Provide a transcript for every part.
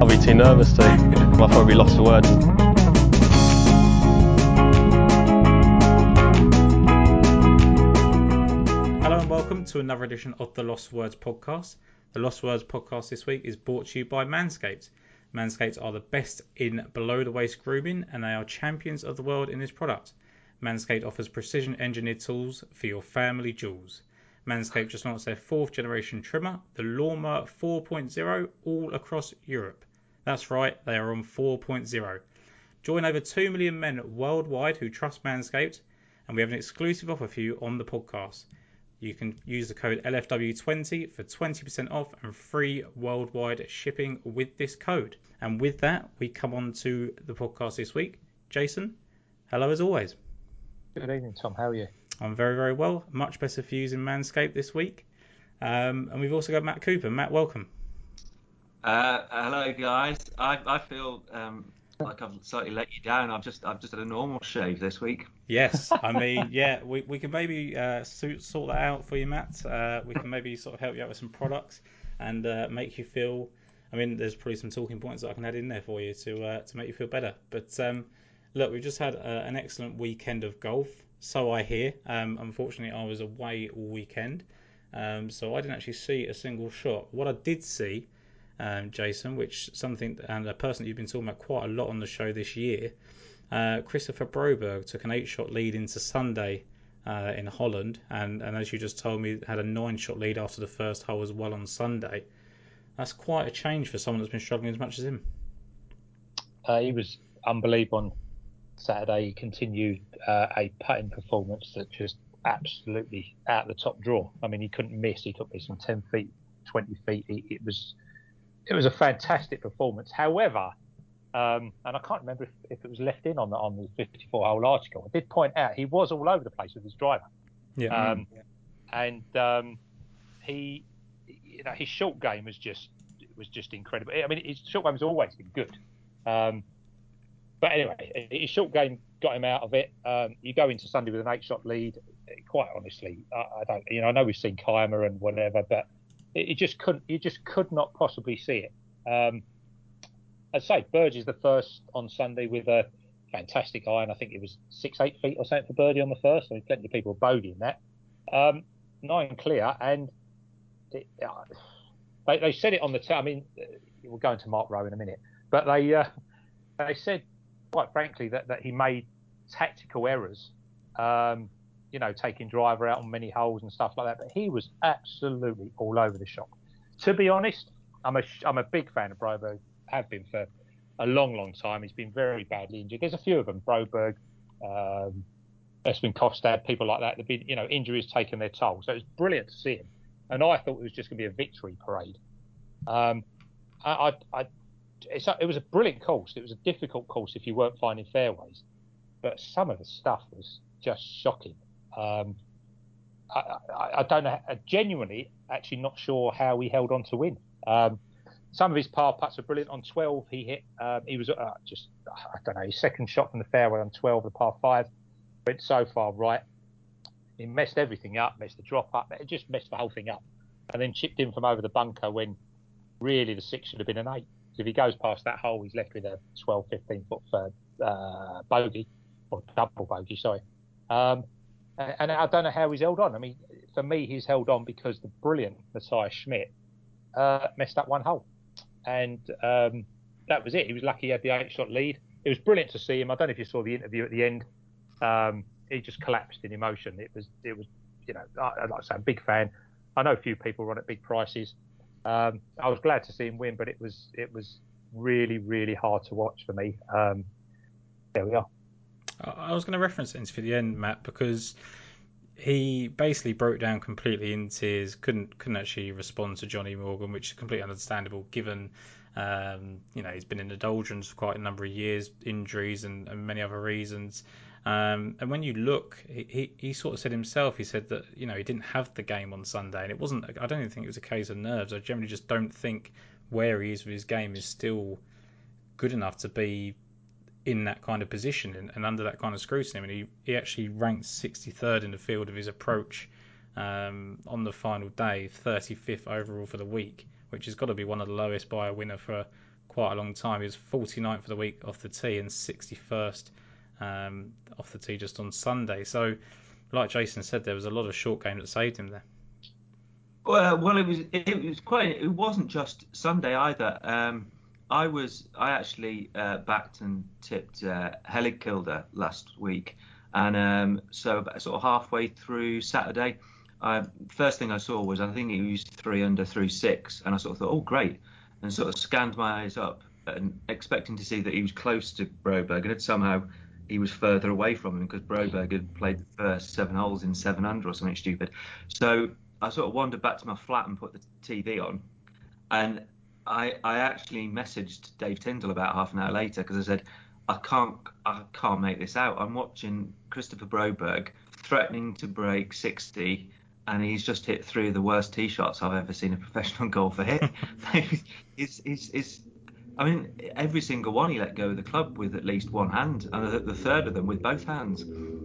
I'll be too nervous to. I'll probably lost for words. Hello and welcome to another edition of the Lost Words podcast. The Lost Words podcast this week is brought to you by Manscaped. Manscaped are the best in below the waist grooming and they are champions of the world in this product. Manscaped offers precision engineered tools for your family jewels. Manscaped just launched their fourth generation trimmer, the Lawnmower 4.0, all across Europe. That's right, they are on 4.0. Join over 2 million men worldwide who trust Manscaped, and we have an exclusive offer for you on the podcast. You can use the code LFW20 for 20% off and free worldwide shipping with this code. And with that, we come on to the podcast this week. Jason, hello as always. Good evening, Tom. How are you? I'm very, very well. Much better for using Manscaped this week. Um, and we've also got Matt Cooper. Matt, welcome. Uh, hello, guys. I, I feel um, like I've slightly let you down. I've just I've just had a normal shave this week. Yes, I mean, yeah, we, we can maybe uh, sort that out for you, Matt. Uh, we can maybe sort of help you out with some products and uh, make you feel. I mean, there's probably some talking points that I can add in there for you to uh, to make you feel better. But um, look, we've just had uh, an excellent weekend of golf. So I hear. Um, unfortunately, I was away all weekend, um, so I didn't actually see a single shot. What I did see, um, Jason, which something and a person that you've been talking about quite a lot on the show this year, uh, Kristoffer Broberg took an eight-shot lead into Sunday uh, in Holland, and, and as you just told me, had a nine-shot lead after the first hole as well on Sunday. That's quite a change for someone that's been struggling as much as him. Uh, he was unbelievable Saturday. He continued uh, a putting performance that just absolutely out of the top draw. I mean, he couldn't miss. He took me some 10 feet, 20 feet. He, it was it was a fantastic performance. However, um, and I can't remember if, if, it was left in on the on the 54 hole article. I did point out he was all over the place with his driver. Yeah. Um, and um, he, you know, his short game was just was just incredible. I mean, his short game has always been good. But anyway, his short game got him out of it. Um, you go into Sunday with an eight-shot lead. Quite honestly, I, I, don't. You know, I know we've seen Kaymer and whatever, but it, just couldn't. You just could not possibly see it. Um, I'd say Burge is the first on Sunday with a fantastic iron. I think it was six, eight feet or something for birdie on the first. I mean, plenty of people bogeying that. Um, nine clear, and it, uh, they, they said it on the. T- I mean, we'll go into Mark Roe in a minute, but they uh, they said quite frankly that, that he made tactical errors. Um, you know, taking driver out on many holes and stuff like that. But he was absolutely all over the shop. To be honest, I'm a I'm a big fan of Broberg have been for a long, long time. He's been very badly injured. There's a few of them, Broberg, um, Espen Kofstad, people like that. They've been, you know, injuries taken their toll. So it's brilliant to see him. And I thought it was just going to be a victory parade. Um, I, I, I a, it was a brilliant course. It was a difficult course if you weren't finding fairways, but some of the stuff was just shocking. Um, I, I, I, don't know. Genuinely, actually, not sure how he held on to win. Um, some of his par putts were brilliant. On 12, he hit. Um, he was uh, just I don't know his second shot from the fairway on 12, the par five, went so far right. He messed everything up, messed the drop up. It just messed the whole thing up, and then chipped in from over the bunker when really the six should have been an eight. If he goes past that hole, he's left with a 12, 15 foot third uh, bogey or double bogey, sorry. Um, and I don't know how he's held on. I mean, for me, he's held on because the brilliant Matthias Schmid uh, messed up one hole and um, that was it. He was lucky he had the eight shot lead. It was brilliant to see him. I don't know if you saw the interview at the end. Um, he just collapsed in emotion. It was, it was, you know, like I say, a big fan. I know a few people run at big prices. Um, I was glad to see him win, but it was, it was really, really hard to watch for me. Um, there we are. I was going to reference it for the end, Matt, because he basically broke down completely in tears. Couldn't couldn't actually respond to Johnny Morgan, which is completely understandable given um, you know he's been in the doldrums for quite a number of years, injuries and, and many other reasons. Um, and when you look, he, he, sort of said himself, he said that you know he didn't have the game on Sunday, and it wasn't. I don't even think it was a case of nerves. I generally just don't think where he is with his game is still good enough to be in that kind of position and, and, under that kind of scrutiny. I mean, he, he actually ranked 63rd in the field of his approach um, on the final day, 35th overall for the week, which has got to be one of the lowest by a winner for quite a long time. He was 49th for the week off the tee and 61st um, off the tee just on Sunday. So, like Jason said, there was a lot of short game that saved him there. Well, well, it was it was quite. It wasn't just Sunday either. Um, I was I actually uh, backed and tipped uh, last week, and um, so about sort of halfway through Saturday, I, first thing I saw was I think he was three under through six, and I sort of thought, oh great, and sort of scanned my eyes up and expecting to see that he was close to Broberg, and had somehow he was further away from him because Broberg had played the first seven holes in seven under or something stupid. So I sort of wandered back to my flat and put the TV on, and I I actually messaged Dave Tindall about half an hour later because I said I can't I can't make this out. I'm watching Kristoffer Broberg threatening to break 60 and he's just hit three of the worst tee shots I've ever seen a professional golfer hit. it's, it's, it's, I mean, every single one he let go of the club with at least one hand, and the, the third of them with both hands.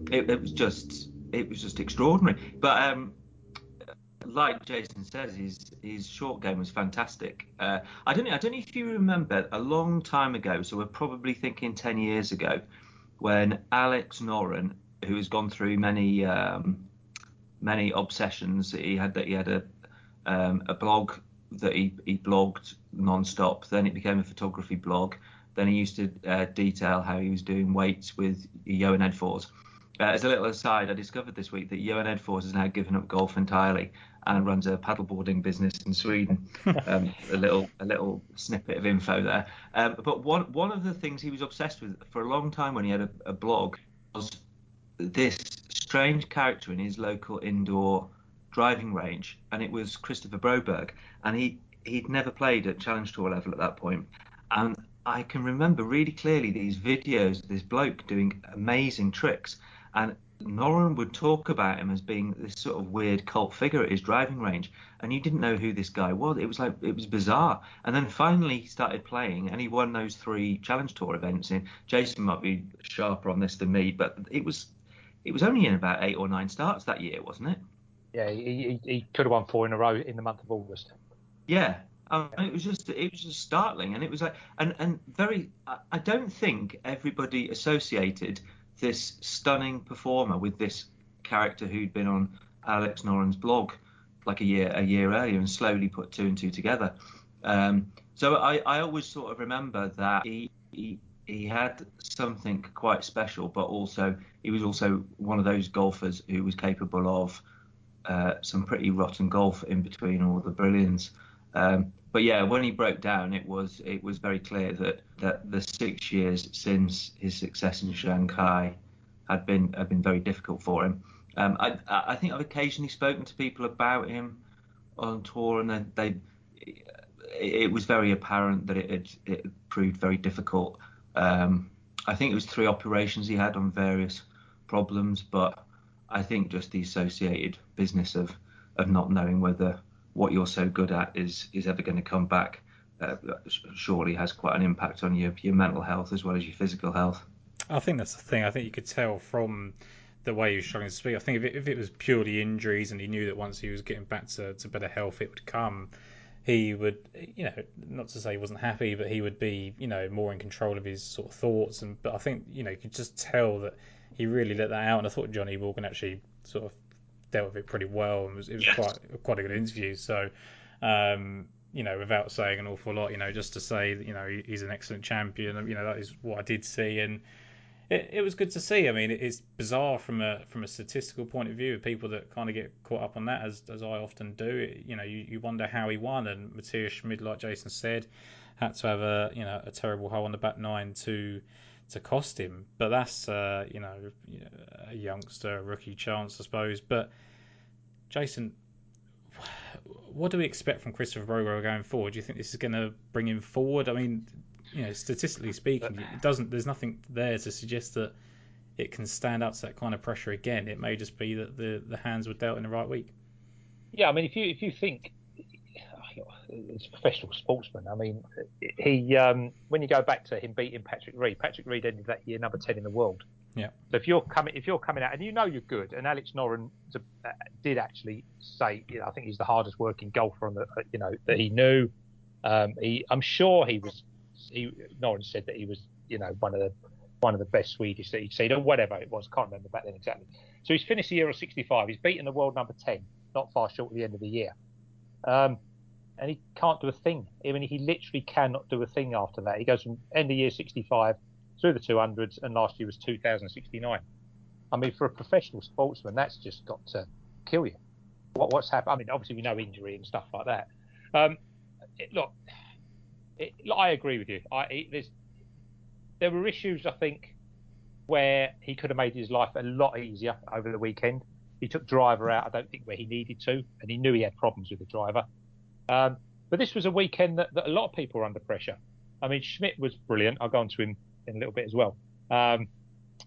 It, it, was just, it was just extraordinary. But um, like Jason says, his his short game was fantastic. Uh, I don't know, I don't know if you remember a long time ago. So we're probably thinking ten years ago, when Alex Noren, who has gone through many um, many obsessions, he had that he had a um, a blog that he, he blogged non-stop. Then it became a photography blog. Then he used to uh, detail how he was doing weights with Johan Edfors. Uh, as a little aside, I discovered this week that Johan Edfors has now given up golf entirely and runs a paddleboarding business in Sweden. Um, a little a little snippet of info there. Um, but one one of the things he was obsessed with for a long time when he had a, a blog was this strange character in his local indoor driving range, and it was Kristoffer Broberg, and he he'd never played at Challenge Tour level at that point, and I can remember really clearly these videos of this bloke doing amazing tricks, and Noren would talk about him as being this sort of weird cult figure at his driving range, and you didn't know who this guy was. It was like it was bizarre. And then finally he started playing, and he won those three Challenge Tour events. And Jason might be sharper on this than me, but it was it was only in about eight or nine starts that year, wasn't it? Yeah, he, he could have won four in a row in the month of August. Yeah, um, it was just it was just startling, and it was like and and very. I don't think everybody associated this stunning performer with this character who'd been on Alex Noren's blog like a year a year earlier and slowly put two and two together. Um, so I, I always sort of remember that he, he he had something quite special, but also he was also one of those golfers who was capable of uh, some pretty rotten golf in between all the brilliance. Um, but yeah, when he broke down, it was it was very clear that that the six years since his success in Shanghai had been had been very difficult for him. Um, I I think I've occasionally spoken to people about him on tour, and they it was very apparent that it had it proved very difficult. Um, I think it was three operations he had on various problems, but I think just the associated business of of not knowing whether what you're so good at is is ever going to come back uh, surely has quite an impact on your your mental health as well as your physical health. I think that's the thing. I think you could tell from the way he was struggling to speak. I think if it, if it was purely injuries and he knew that once he was getting back to, to better health, it would come, he would, you know, not to say he wasn't happy, but he would be, you know, more in control of his sort of thoughts. And but I think, you know, you could just tell that he really let that out. And I thought Johnny Morgan actually sort of dealt with it pretty well, and it was, it was yes. quite quite a good interview. So, um, you know, without saying an awful lot, you know, just to say that you know he's an excellent champion, you know, that is what I did see, and it, it was good to see. I mean, it's bizarre from a from a statistical point of view. of People that kind of get caught up on that, as as I often do, you know, you, you wonder how he won. And Matthias Schmid, like Jason said, had to have a you know a terrible hole on the back nine to to cost him. But that's uh, you know a youngster, a rookie chance, I suppose. But Jason, what do we expect from Kristoffer Broberg going forward? Do you think this is going to bring him forward? I mean, you know, statistically speaking, it doesn't. There's nothing there to suggest that it can stand up to that kind of pressure again. It may just be that the the hands were dealt in the right week. Yeah, I mean, if you if you think as a professional sportsman, I mean, he um, when you go back to him beating Patrick Reed, Patrick Reed ended that year number ten in the world. Yeah. So if you're coming, if you're coming out and you know you're good, and Alex Noren uh, did actually say, you know, I think he's the hardest working golfer on the, uh, you know, that he knew. Um, he, I'm sure he was. He Noren said that he was, you know, one of the one of the best Swedish that he'd seen, or whatever it was. I can't remember back then exactly. So he's finished the year of 65. He's beaten the world number 10, not far short of the end of the year. Um, and he can't do a thing. I mean, he literally cannot do a thing after that. He goes from end of year 65 through the 200s, and last year was 2069. I mean, for a professional sportsman, that's just got to kill you. What, what's happened? I mean, obviously we know injury and stuff like that. Um, it, look, it, I agree with you. I, it, there were issues, I think, where he could have made his life a lot easier over the weekend. He took driver out, I don't think, where he needed to, and he knew he had problems with the driver. Um, but this was a weekend that, that, a lot of people were under pressure. I mean, Schmid was brilliant. I'll go on to him in a little bit as well. Um,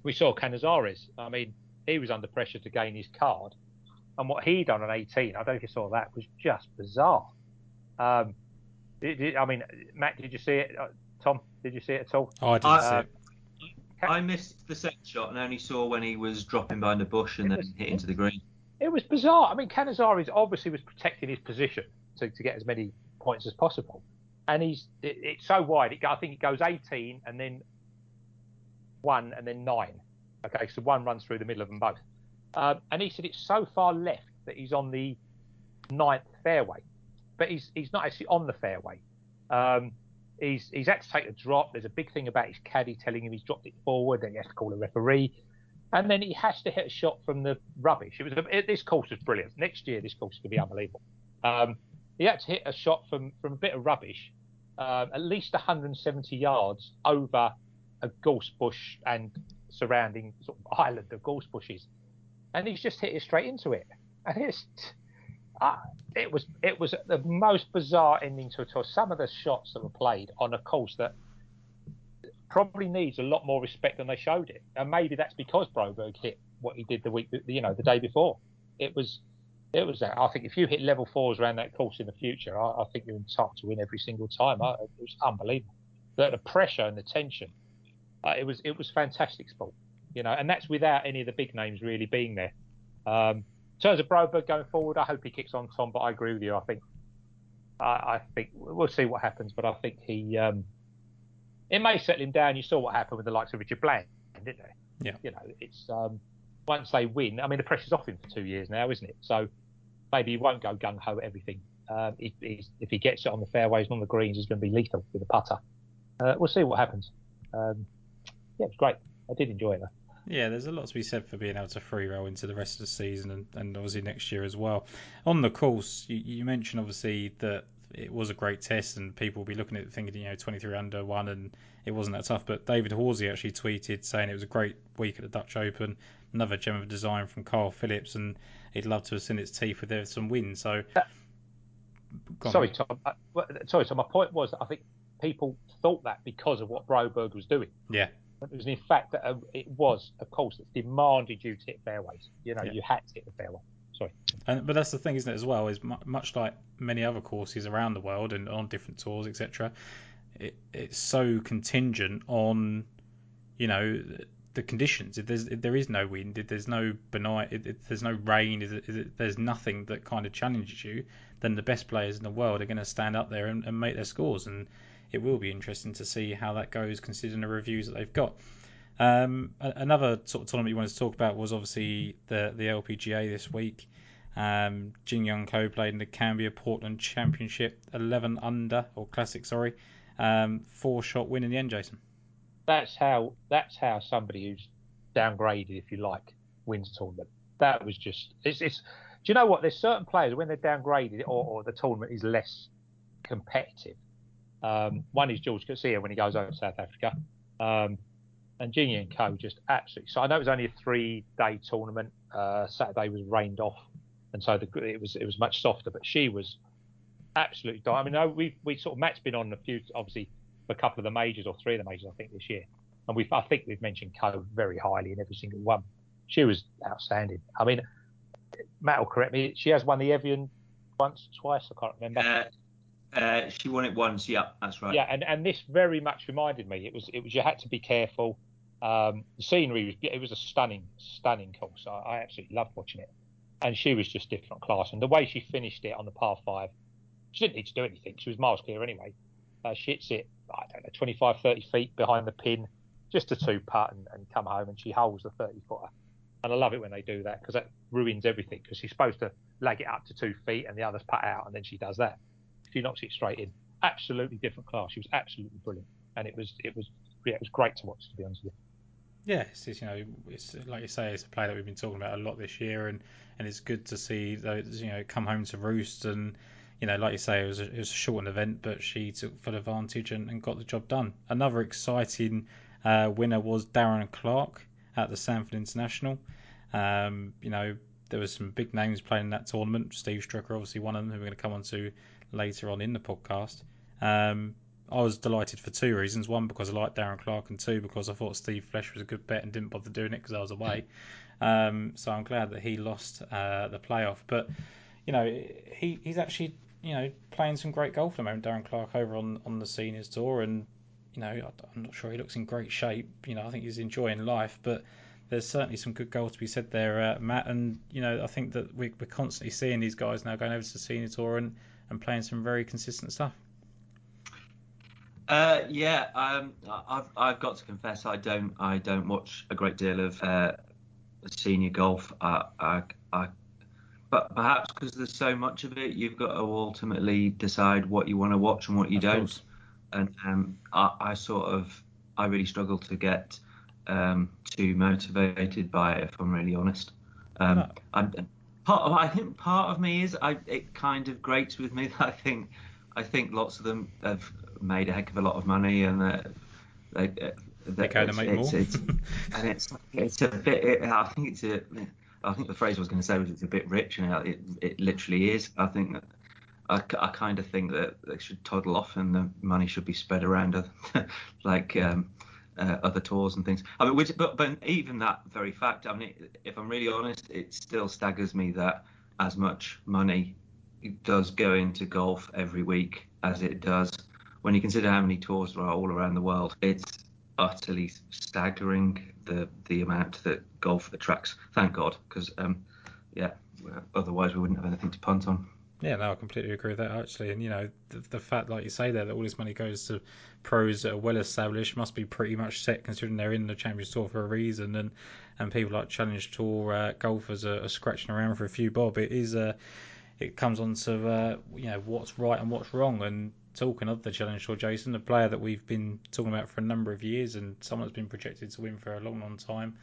we saw Canizares. I mean, he was under pressure to gain his card. And what he done on 18, I don't know if you saw that, was just bizarre. Um, it, it, I mean, Matt, did you see it? Uh, Tom, did you see it at all? Oh, I didn't uh, see it. I missed the second shot and only saw when he was dropping behind a bush and it then was, hit into the green. It was bizarre. I mean, Canizares obviously was protecting his position to, to get as many points as possible. And he's it, it's so wide. It, I think it goes 18 and then one and then nine. Okay, so one runs through the middle of them both. Um, and he said it's so far left that he's on the ninth fairway, but he's he's not actually on the fairway. Um, he's he's had to take a drop. There's a big thing about his caddy telling him he's dropped it forward, then he has to call a referee, and then he has to hit a shot from the rubbish. It was it, this course was brilliant. Next year, this course is going to be unbelievable. Um, he had to hit a shot from from a bit of rubbish, uh, at least 170 yards over a gorse bush and surrounding sort of island of gorse bushes, and he's just hit it straight into it. And it's uh, it was it was the most bizarre ending to a tour. Some of the shots that were played on a course that probably needs a lot more respect than they showed it, and maybe that's because Broberg hit what he did the week, you know, the day before. It was, it was. that. I think if you hit level fours around that course in the future, I, I think you're entitled to win every single time. I, it was unbelievable. The, the pressure and the tension, uh, it was, it was fantastic sport, you know, and that's without any of the big names really being there. Um, in terms of Broberg going forward, I hope he kicks on, Tom. But I agree with you. I think I, I think we'll see what happens. But I think he um, it may settle him down. You saw what happened with the likes of Richard Bland, didn't they? Yeah. You know, it's um, once they win. I mean, the pressure's off him for two years now, isn't it? So maybe he won't go gung ho at everything. Um, if, if, he gets it on the fairways and on the greens, he's going to be lethal with a putter. Uh, we'll see what happens. Um, yeah, it was great. I did enjoy it. Yeah, there's a lot to be said for being able to free roll into the rest of the season and, and obviously next year as well. On the course, you, you mentioned obviously that it was a great test and people will be looking at it thinking, you know, 23 under one and it wasn't that tough. But David Horsey actually tweeted saying it was a great week at the Dutch Open, another gem of design from Kyle Phillips, and he'd love to have seen its teeth with some wins. So, uh, sorry, Tom. Uh, sorry, so my point was I think people thought that because of what Broberg was doing. Yeah. It was in fact that uh, it was a course that demanded you to hit fairways. You know, yeah. you had to hit the fairway. Sorry. And, but that's the thing, isn't it? As well, is much like many other courses around the world and on different tours, etc. It, it's so contingent on, you know, the conditions. If there's if there is no wind, if there's no benign, if, there's no rain, if, if, there's nothing that kind of challenges you, then the best players in the world are going to stand up there and, and make their scores. And it will be interesting to see how that goes, considering the reviews that they've got. Um, another sort of tournament you wanted to talk about was obviously the the LPGA this week. Um, Jin Young Ko played in the Cambia Portland Championship, 11 under or classic, sorry, um, four shot win in the end, Jason. That's how that's how somebody who's downgraded, if you like, wins a tournament. That was just it's, it's do you know what? There's certain players when they're downgraded or, or the tournament is less competitive um, one is George Coetzee when he goes over to South Africa. Um, and Jin Young Ko. just absolutely. So I know it was only a three-day tournament. Uh, Saturday was rained off, and so the, it was it was much softer. But she was absolutely. I mean, we we sort of Matt's been on a few, obviously, a couple of the majors or three of the majors, I think, this year, and we I think we've mentioned Ko very highly in every single one. She was outstanding. I mean, Matt will correct me. She has won the Evian once, twice. I can't remember. Uh, uh, she won it once. Yeah, that's right. Yeah, and, and this very much reminded me. It was it was you had to be careful. Um, the scenery was it was a stunning, stunning course. I, I absolutely loved watching it, and she was just different class. And the way she finished it on the par five, she didn't need to do anything. She was miles clear anyway. Uh, she hits it, I don't know, 25, 30 feet behind the pin, just a two putt and, and come home, and she holds the 30 footer. And I love it when they do that because that ruins everything. Because she's supposed to leg it up to two feet and the others putt out, and then she does that. She knocks it straight in. Absolutely different class. She was absolutely brilliant, and it was it was yeah, it was great to watch. To be honest with you. Yeah, it's, you know, it's like you say, it's a play that we've been talking about a lot this year, and, and it's good to see those you know come home to roost. And you know, like you say, it was a, it was a shortened event, but she took full advantage and, and got the job done. Another exciting uh, winner was Darren Clarke at the Sanford International. Um, you know, there was some big names playing in that tournament. Steve Stricker, obviously one of them, who we're going to come on to later on in the podcast. Um, I was delighted for two reasons. One, because I liked Darren Clarke, and two, because I thought Steve Flesch was a good bet and didn't bother doing it because I was away. Um, so I'm glad that he lost uh, the playoff. But, you know, he, he's actually, you know, playing some great golf at the moment, Darren Clarke, over on, on the seniors tour. And, you know, I'm not sure he looks in great shape. You know, I think he's enjoying life, but there's certainly some good goals to be said there, uh, Matt. And you know, I think that we're, we're constantly seeing these guys now going over to the senior tour and, and playing some very consistent stuff. Uh, yeah, um, I've I've got to confess I don't I don't watch a great deal of uh, senior golf. I, I, I but perhaps because there's so much of it, you've got to ultimately decide what you want to watch and what you of don't. Course. And um, I, I sort of I really struggle to get um, too motivated by it, if I'm really honest. Um, no. I'm, part of, I think part of me is I, it kind of grates with me that I think I think lots of them have made a heck of a lot of money and uh, they, uh, they kind of make it's, more. It's, and it's it's a bit. It, I think it's a. I think the phrase I was going to say was it's a bit rich, and it, it literally is. I think that I, I kind of think that they should toddle off and the money should be spread around, like um, uh, other tours and things. I mean, which, but but even that very fact, I mean, if I'm really honest, it still staggers me that as much money does go into golf every week as it does. When you consider how many tours there are all around the world, it's utterly staggering the the amount that golf attracts. Thank God, because um, yeah, otherwise we wouldn't have anything to punt on. Yeah, no, I completely agree with that actually. And you know, the, the fact, like you say there, that all this money goes to pros that are well established must be pretty much set, considering they're in the Champions Tour for a reason. And and people like Challenge Tour uh, golfers are, are, scratching around for a few bob. It is uh, it comes on to uh, you know what's right and what's wrong. And talking of the Challenge Tour, Jason, a player that we've been talking about for a number of years, and someone that's been projected to win for a long, long time.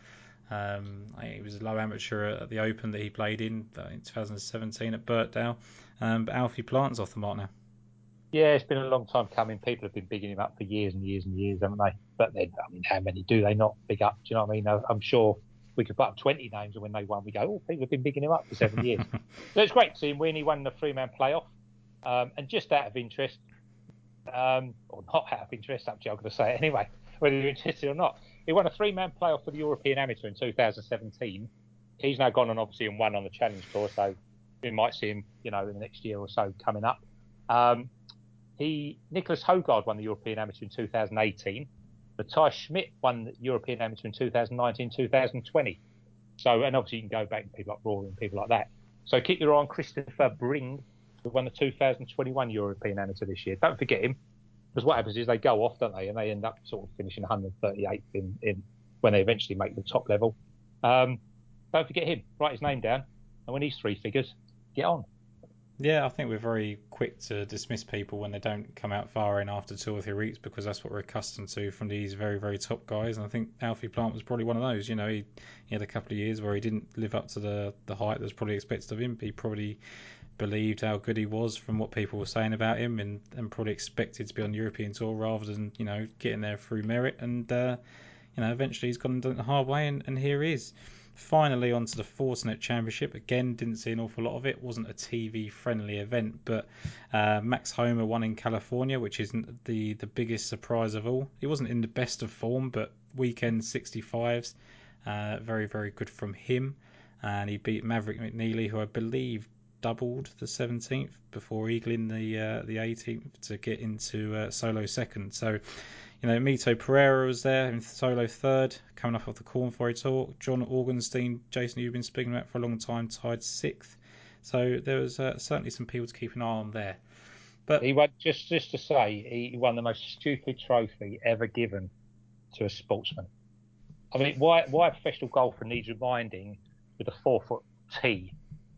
Um, he was a low amateur at the Open that he played in uh, in 2017 at Birkdale. Um, but Alfie Plant's off the mark now. Yeah, it's been a long time coming. People have been bigging him up for years and years and years, haven't they? But then, I mean, how many do they not big up? Do you know what I mean? I'm sure we could put up 20 names, and when they won, we go, oh, people have been bigging him up for seven years. so it's great to see him win. He won the three man playoff. Um, and just out of interest, um, or not out of interest, actually, I'm going to say it anyway, whether you're interested or not, he won a three man playoff for the European Amateur in 2017. He's now gone on, obviously, and won on the Challenge Tour. So we might see him, you know, in the next year or so coming up. Um, he Nicolai Hojgaard won the European Amateur in 2018. Matthias Schmid won the European Amateur in 2019, 2020. So, and obviously you can go back to people like Rory and people like that. So keep your eye on Christoffer Bring, who won the 2021 European Amateur this year. Don't forget him, because what happens is they go off, don't they, and they end up sort of finishing 138th in, in when they eventually make the top level. Um, don't forget him. Write his name down, and when he's three figures, get on. Yeah, I think we're very quick to dismiss people when they don't come out firing after two or three weeks because that's what we're accustomed to from these very, very top guys. And I think Alfie Plant was probably one of those. You know, he, he had a couple of years where he didn't live up to the, the height that was probably expected of him. He probably believed how good he was from what people were saying about him and, and probably expected to be on European tour rather than, you know, getting there through merit. And, uh, you know, eventually he's gone the hard way and, and here he is. Finally, onto the Fortinet Championship. Again, didn't see an awful lot of it. wasn't a TV friendly event, but uh, Max Homa won in California, which isn't the the biggest surprise of all. He wasn't in the best of form, but weekend 65s, uh, very very good from him, and he beat Maverick McNeely, who I believe doubled the 17th before eagling the uh, the 18th to get into uh, solo second. So, you know, Mito Pereira was there in solo third, coming up off of the Corn Ferry Tour. John Augenstein, Jason, you've been speaking about for a long time, tied sixth. So there was uh, certainly some people to keep an eye on there. But he won just just to say he won the most stupid trophy ever given to a sportsman. I mean, why why a professional golfer needs reminding with a four foot tee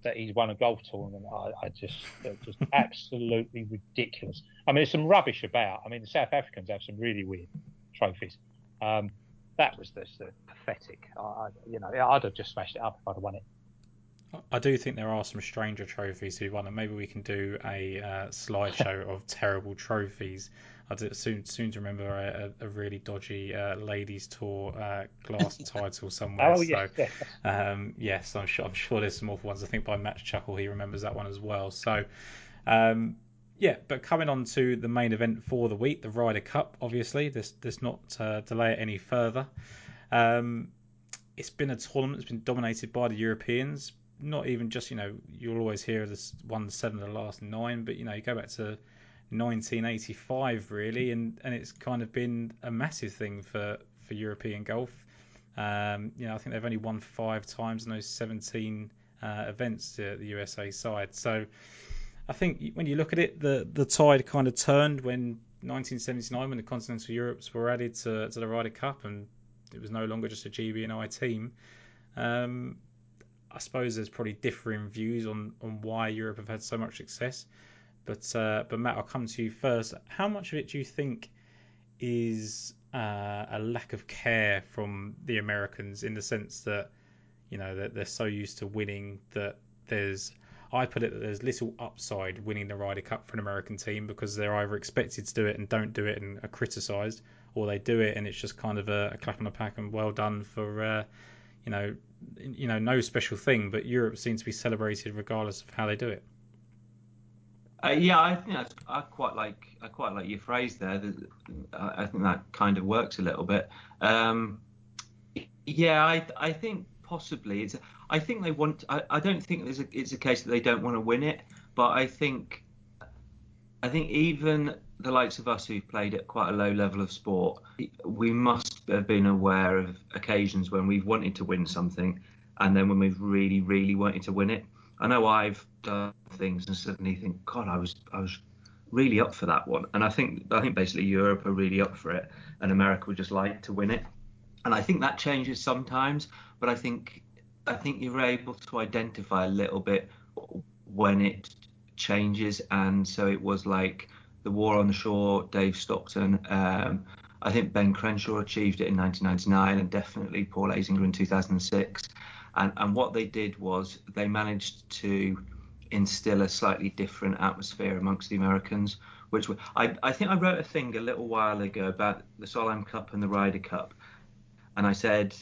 that he's won a golf tournament? I, I just just absolutely ridiculous. I mean, there's some rubbish about. I mean, the South Africans have some really weird trophies. Um, that was just uh, pathetic. I, you know, I'd have just smashed it up if I'd have won it. I do think there are some stranger trophies who won, and maybe we can do a uh, slideshow of terrible trophies. I did soon soon to remember a, a really dodgy uh, ladies tour uh, glass title somewhere. Oh so, um, yes, I'm sure I'm sure there's some awful ones. I think by Match Chuckle he remembers that one as well. So. Um, yeah, but coming on to the main event for the week, the Ryder Cup. Obviously, this this not uh, delay it any further. Um, it's been a tournament that's been dominated by the Europeans, not even just you know you'll always hear this one seven of the last nine, but you know you go back to 1985 really, and and it's kind of been a massive thing for for European golf. Um, you know I think they've only won five times in those 17 uh, events to the USA side. So I think when you look at it, the the tide kind of turned when 1979 when the Continental Europes were added to to the Ryder Cup and it was no longer just a GB and I team. Um, I suppose there's probably differing views on, on why Europe have had so much success. But uh, but Matt, I'll come to you first. How much of it do you think is uh, a lack of care from the Americans in the sense that you know that they're so used to winning that there's I put it that there's little upside winning the Ryder Cup for an American team because they're either expected to do it and don't do it and are criticised, or they do it and it's just kind of a, a clap on the back and well done for uh, you know you know, no special thing, but Europe seems to be celebrated regardless of how they do it. Uh, yeah, I think that's, I quite like I quite like your phrase there. I think that kind of works a little bit. Um, yeah, I I think possibly it's. I think they want. I, I don't think there's a, it's a case that they don't want to win it, but I think I think even the likes of us who've played at quite a low level of sport, we must have been aware of occasions when we've wanted to win something and then when we've really, really wanted to win it. I know I've things and suddenly think, God, I was I was really up for that one. And I think I think basically Europe are really up for it and America would just like to win it. And I think that changes sometimes, but I think I think you're able to identify a little bit when it changes and so it was like the War on the Shore, Dave Stockton. Um, I think Ben Crenshaw achieved it in 1999 and definitely Paul Azinger in 2006. And, and what they did was they managed to instill a slightly different atmosphere amongst the Americans, which I, I think I wrote a thing a little while ago about the Solheim Cup and the Ryder Cup. And I said,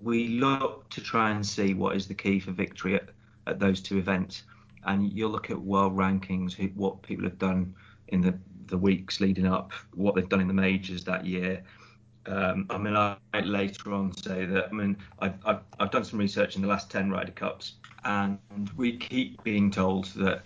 we look to try and see what is the key for victory at, at those two events. And you'll look at world rankings, what people have done in the, the weeks leading up, what they've done in the majors that year. Um, I mean, I might later on say that. I mean, I've, I've, I've done some research in the last 10 Ryder Cups, and we keep being told that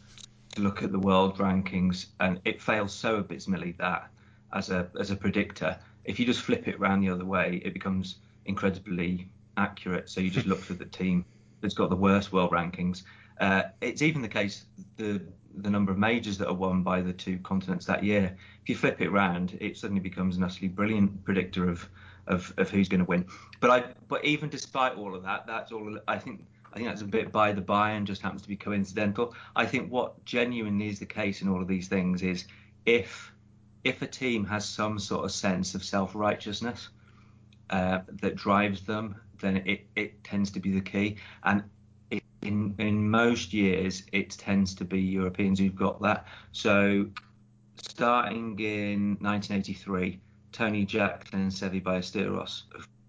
to look at the world rankings, and it fails so abysmally that as a as a predictor, if you just flip it around the other way, it becomes incredibly accurate. So you just look for the team that's got the worst world rankings. Uh, it's even the case the the number of majors that are won by the two continents that year. If you flip it around, it suddenly becomes an utterly brilliant predictor of of, of who's going to win. But I but even despite all of that, that's all I think. I think that's a bit by the by and just happens to be coincidental. I think what genuinely is the case in all of these things is if if a team has some sort of sense of self righteousness uh, that drives them, then it, it tends to be the key. And in in most years it tends to be Europeans who've got that. So starting in 1983, Tony Jacklin and Seve Ballesteros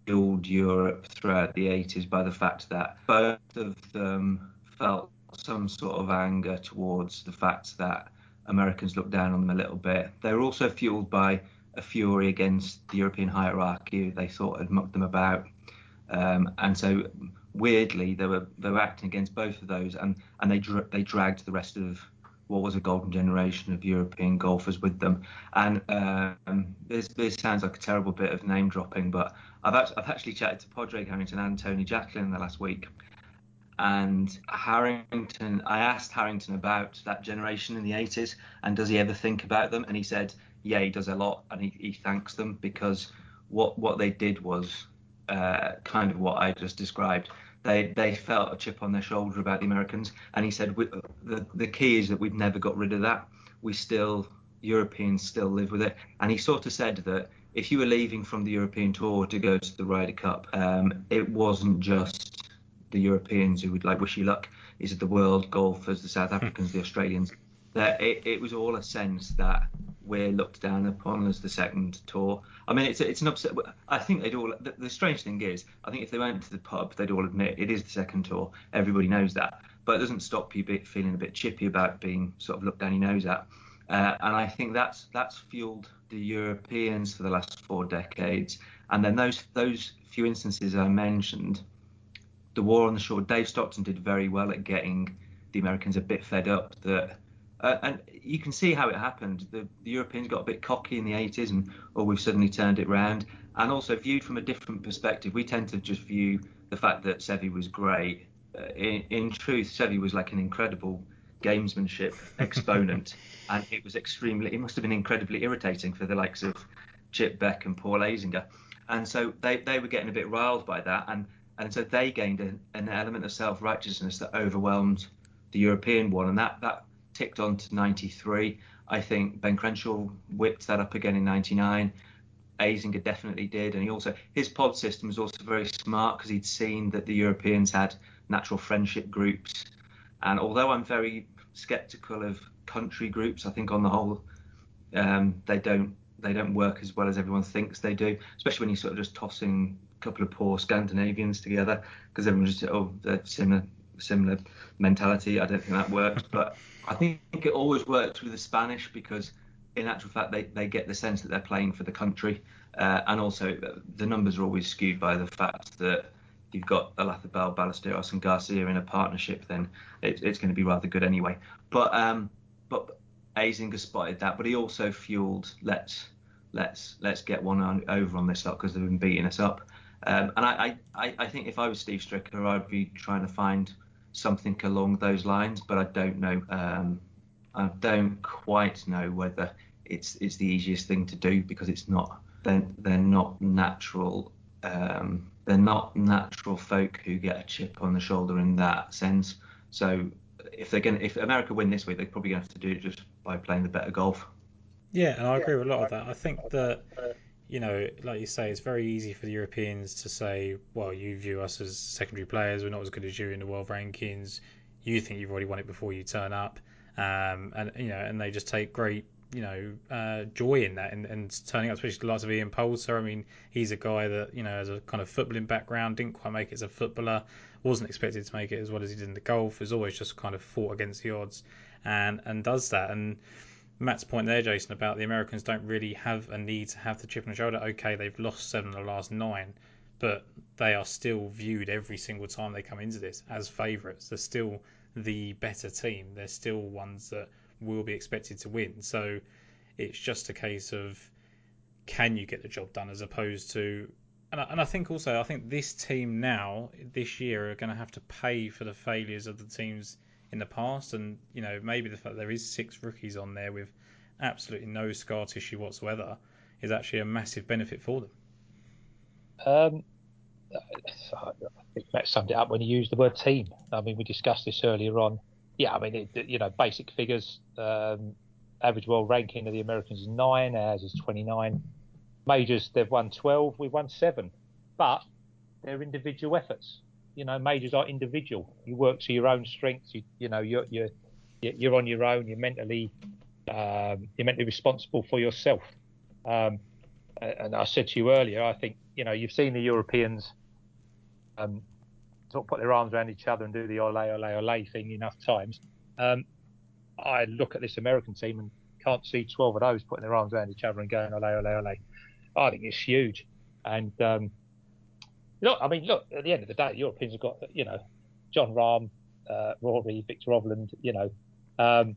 fueled Europe throughout the 80s by the fact that both of them felt some sort of anger towards the fact that Americans looked down on them a little bit. They were also fueled by a fury against the European hierarchy they thought had mucked them about. Um, and so weirdly they were they were acting against both of those, and and they they dragged the rest of what was a golden generation of European golfers with them. And um, this this sounds like a terrible bit of name dropping, but I've actually, I've actually chatted to Padraig Harrington and Tony Jacklin in the last week. And Harrington, I asked Harrington about that generation in the 80s and does he ever think about them? And he said, yeah, he does a lot, and he, he thanks them because what what they did was uh, kind of what I just described. They they felt a chip on their shoulder about the Americans, and he said the the key is that we've never got rid of that. We still Europeans still live with it, and he sort of said that if you were leaving from the European tour to go to the Ryder Cup, um, it wasn't just the Europeans who would like wish you luck. Is it the world golfers, the South Africans, the Australians? That it, it was all a sense that we're looked down upon as the second tour. I mean, it's it's an upset. I think they'd all. The, the, strange thing is, I think if they went to the pub, they'd all admit it is the second tour. Everybody knows that, but it doesn't stop you feeling a bit chippy about being sort of looked down your nose at. Uh, and I think that's that's fueled the Europeans for the last four decades. And then those those few instances I mentioned, the war on the shore. Dave Stockton did very well at getting the Americans a bit fed up that uh, and you can see how it happened. The, the, Europeans got a bit cocky in the 80s, and oh, we've suddenly turned it round. And also viewed from a different perspective, we tend to just view the fact that Seve was great. Uh, in, in, truth, Seve was like an incredible gamesmanship exponent, and it was extremely. It must have been incredibly irritating for the likes of Chip Beck and Paul Azinger. And so they, they were getting a bit riled by that, and and so they gained a, an element of self righteousness that overwhelmed the European one, and that that ticked on to 93. I think Ben Crenshaw whipped that up again in 99. Azinger definitely did, and he also his pod system was also very smart because he'd seen that the Europeans had natural friendship groups. And although I'm very sceptical of country groups, I think on the whole um, they don't they don't work as well as everyone thinks they do, especially when you're sort of just tossing a couple of poor Scandinavians together because everyone's just oh they're similar similar mentality. I don't think that works, but I think it always works with the Spanish because, in actual fact, they, they get the sense that they're playing for the country. Uh, and also, the numbers are always skewed by the fact that you've got Olazabal, Ballesteros, and Garcia in a partnership, then it, it's going to be rather good anyway. But um, but Azinger spotted that, but he also fueled let's let's let's get one on, over on this lot because they've been beating us up. Um, and I, I, I think if I was Steve Stricker, I'd be trying to find something along those lines, but I don't know. Um, I don't quite know whether it's it's the easiest thing to do because it's not. They're, they're not natural. Um, they're not natural folk who get a chip on the shoulder in that sense. So if they're going, if America win this week, they're probably going to have to do it just by playing the better golf. Yeah, and I agree with a lot of that. I think that you know, like you say, it's very easy for the Europeans to say, well, you view us as secondary players. We're not as good as you in the world rankings. You think you've already won it before you turn up, um, and you know, and they just take great, you know, uh, joy in that and, and turning up, especially the likes of Ian Poulter. I mean, he's a guy that you know has a kind of footballing background, didn't quite make it as a footballer, wasn't expected to make it as well as he did in the golf. Has always just kind of fought against the odds, and and does that and Matt's point there, Jason, about the Americans don't really have a need to have the chip on the shoulder. Okay, they've lost seven of the last nine, but they are still viewed every single time they come into this as favourites. They're still the better team. They're still ones that will be expected to win. So it's just a case of can you get the job done as opposed to. And I, and I think also, I think this team now, this year, are going to have to pay for the failures of the teams in the past, and you know maybe the fact there is six rookies on there with absolutely no scar tissue whatsoever is actually a massive benefit for them. Um, I think Matt summed it up when he used the word team. I mean, we discussed this earlier on. Yeah, I mean, it, you know, basic figures. Um, average world ranking of the Americans is nine, ours is 29. Majors, they've won 12, we've won seven. But they're individual efforts you know, majors are individual. You work to your own strengths. You, you know, you're you're you're on your own. You're mentally um, you're mentally responsible for yourself. Um, and I said to you earlier, I think you know you've seen the Europeans um, sort of put their arms around each other and do the ole ole ole thing enough times. Um, I look at this American team and can't see 12 of those putting their arms around each other and going ole ole ole. I think it's huge, and um, look, I mean, look. At the end of the day, Europeans have got you know, Jon Rahm, uh, Rory, Viktor Hovland. You know, um,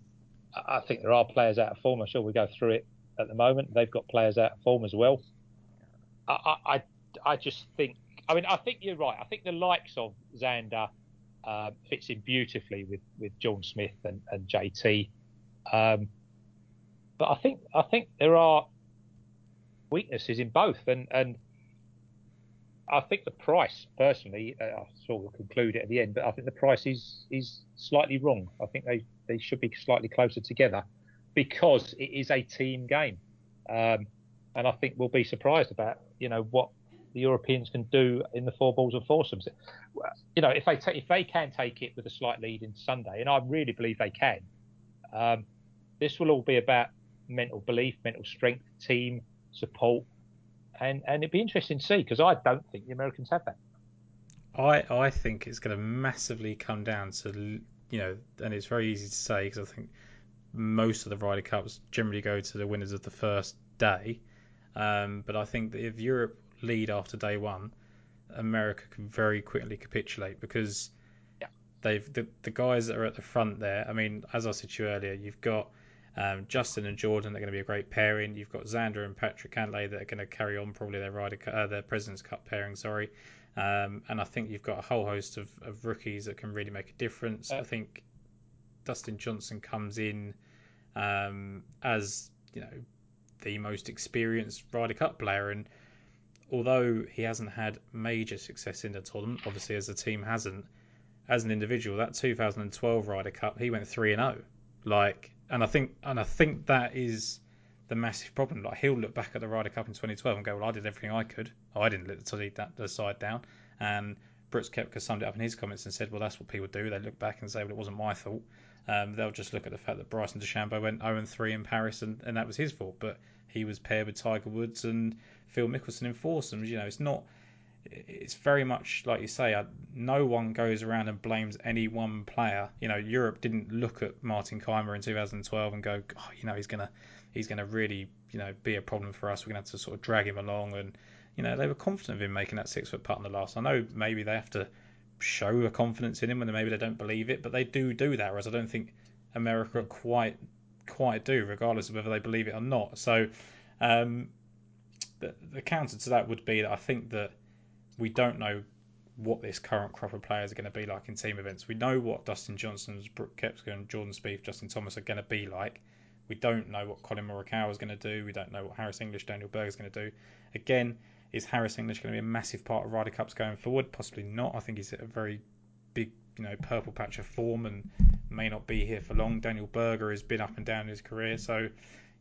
I think there are players out of form. I'm sure we go through it at the moment. They've got players out of form as well. I, I, I just think. I mean, I think you're right. I think the likes of Xander uh, fits in beautifully with with John Smith and, and JT. Um, but I think I think there are weaknesses in both, and and I think the price personally, uh, I sort of conclude it at the end, but I think the price is is slightly wrong. I think they they should be slightly closer together because it is a team game, um, and I think we'll be surprised about you know what the Europeans can do in the four balls and foursomes. You know, if they if they can take it with a slight lead in Sunday, and I really believe they can, um, this will all be about mental belief, mental strength, team support, and and it'd be interesting to see because I don't think the Americans have that. I I think it's going to massively come down to you know, and it's very easy to say because I think most of the Ryder Cups generally go to the winners of the first day. Um, but I think that if Europe lead after day one, America can very quickly capitulate because yeah. they've the, the guys that are at the front there. I mean, as I said to you earlier, you've got um, Justin and Jordan. They're going to be a great pairing. You've got Xander and Patrick Cantlay that are going to carry on probably their Ryder uh, their Presidents Cup pairing. Sorry, um, and I think you've got a whole host of, of rookies that can really make a difference. I think Dustin Johnson comes in um, as you know the most experienced Ryder Cup player and although he hasn't had major success in the tournament, obviously as a team hasn't, as an individual, that 2012 Ryder Cup, he went three and zero. Oh. Like, and I think, and I think that is the massive problem. Like, he'll look back at the Ryder Cup in 2012 and go, "Well, I did everything I could. I didn't let the side down." And Brooks Koepka summed it up in his comments and said, "Well, that's what people do. They look back and say, well, it wasn't my fault. Um, they'll just look at the fact that Bryson DeChambeau went 0 and 3 in Paris, and, and that was his fault. But he was paired with Tiger Woods and Phil Mickelson in foursomes. You know, it's not. It's very much like you say. Uh, no one goes around and blames any one player. You know, Europe didn't look at Martin Kaymer in 2012 and go, oh, you know, he's gonna, he's gonna really, you know, be a problem for us. We're gonna have to sort of drag him along, and you know, they were confident of him making that six foot putt on the last. I know maybe they have to show a confidence in him, and maybe they don't believe it, but they do do that. Whereas I don't think America quite quite do, regardless of whether they believe it or not. So. Um, the, the counter to that would be that I think that we don't know what this current crop of players are going to be like in team events. We know what Dustin Johnson's, Brooke Koepka, and Jordan Spieth, Justin Thomas are going to be like. We don't know what Collin Morikawa is going to do. We don't know what Harris English, Daniel Berger is going to do. Again, is Harris English going to be a massive part of Ryder Cups going forward? Possibly not. I think he's a very big, you know, purple patch of form and may not be here for long. Daniel Berger has been up and down in his career, so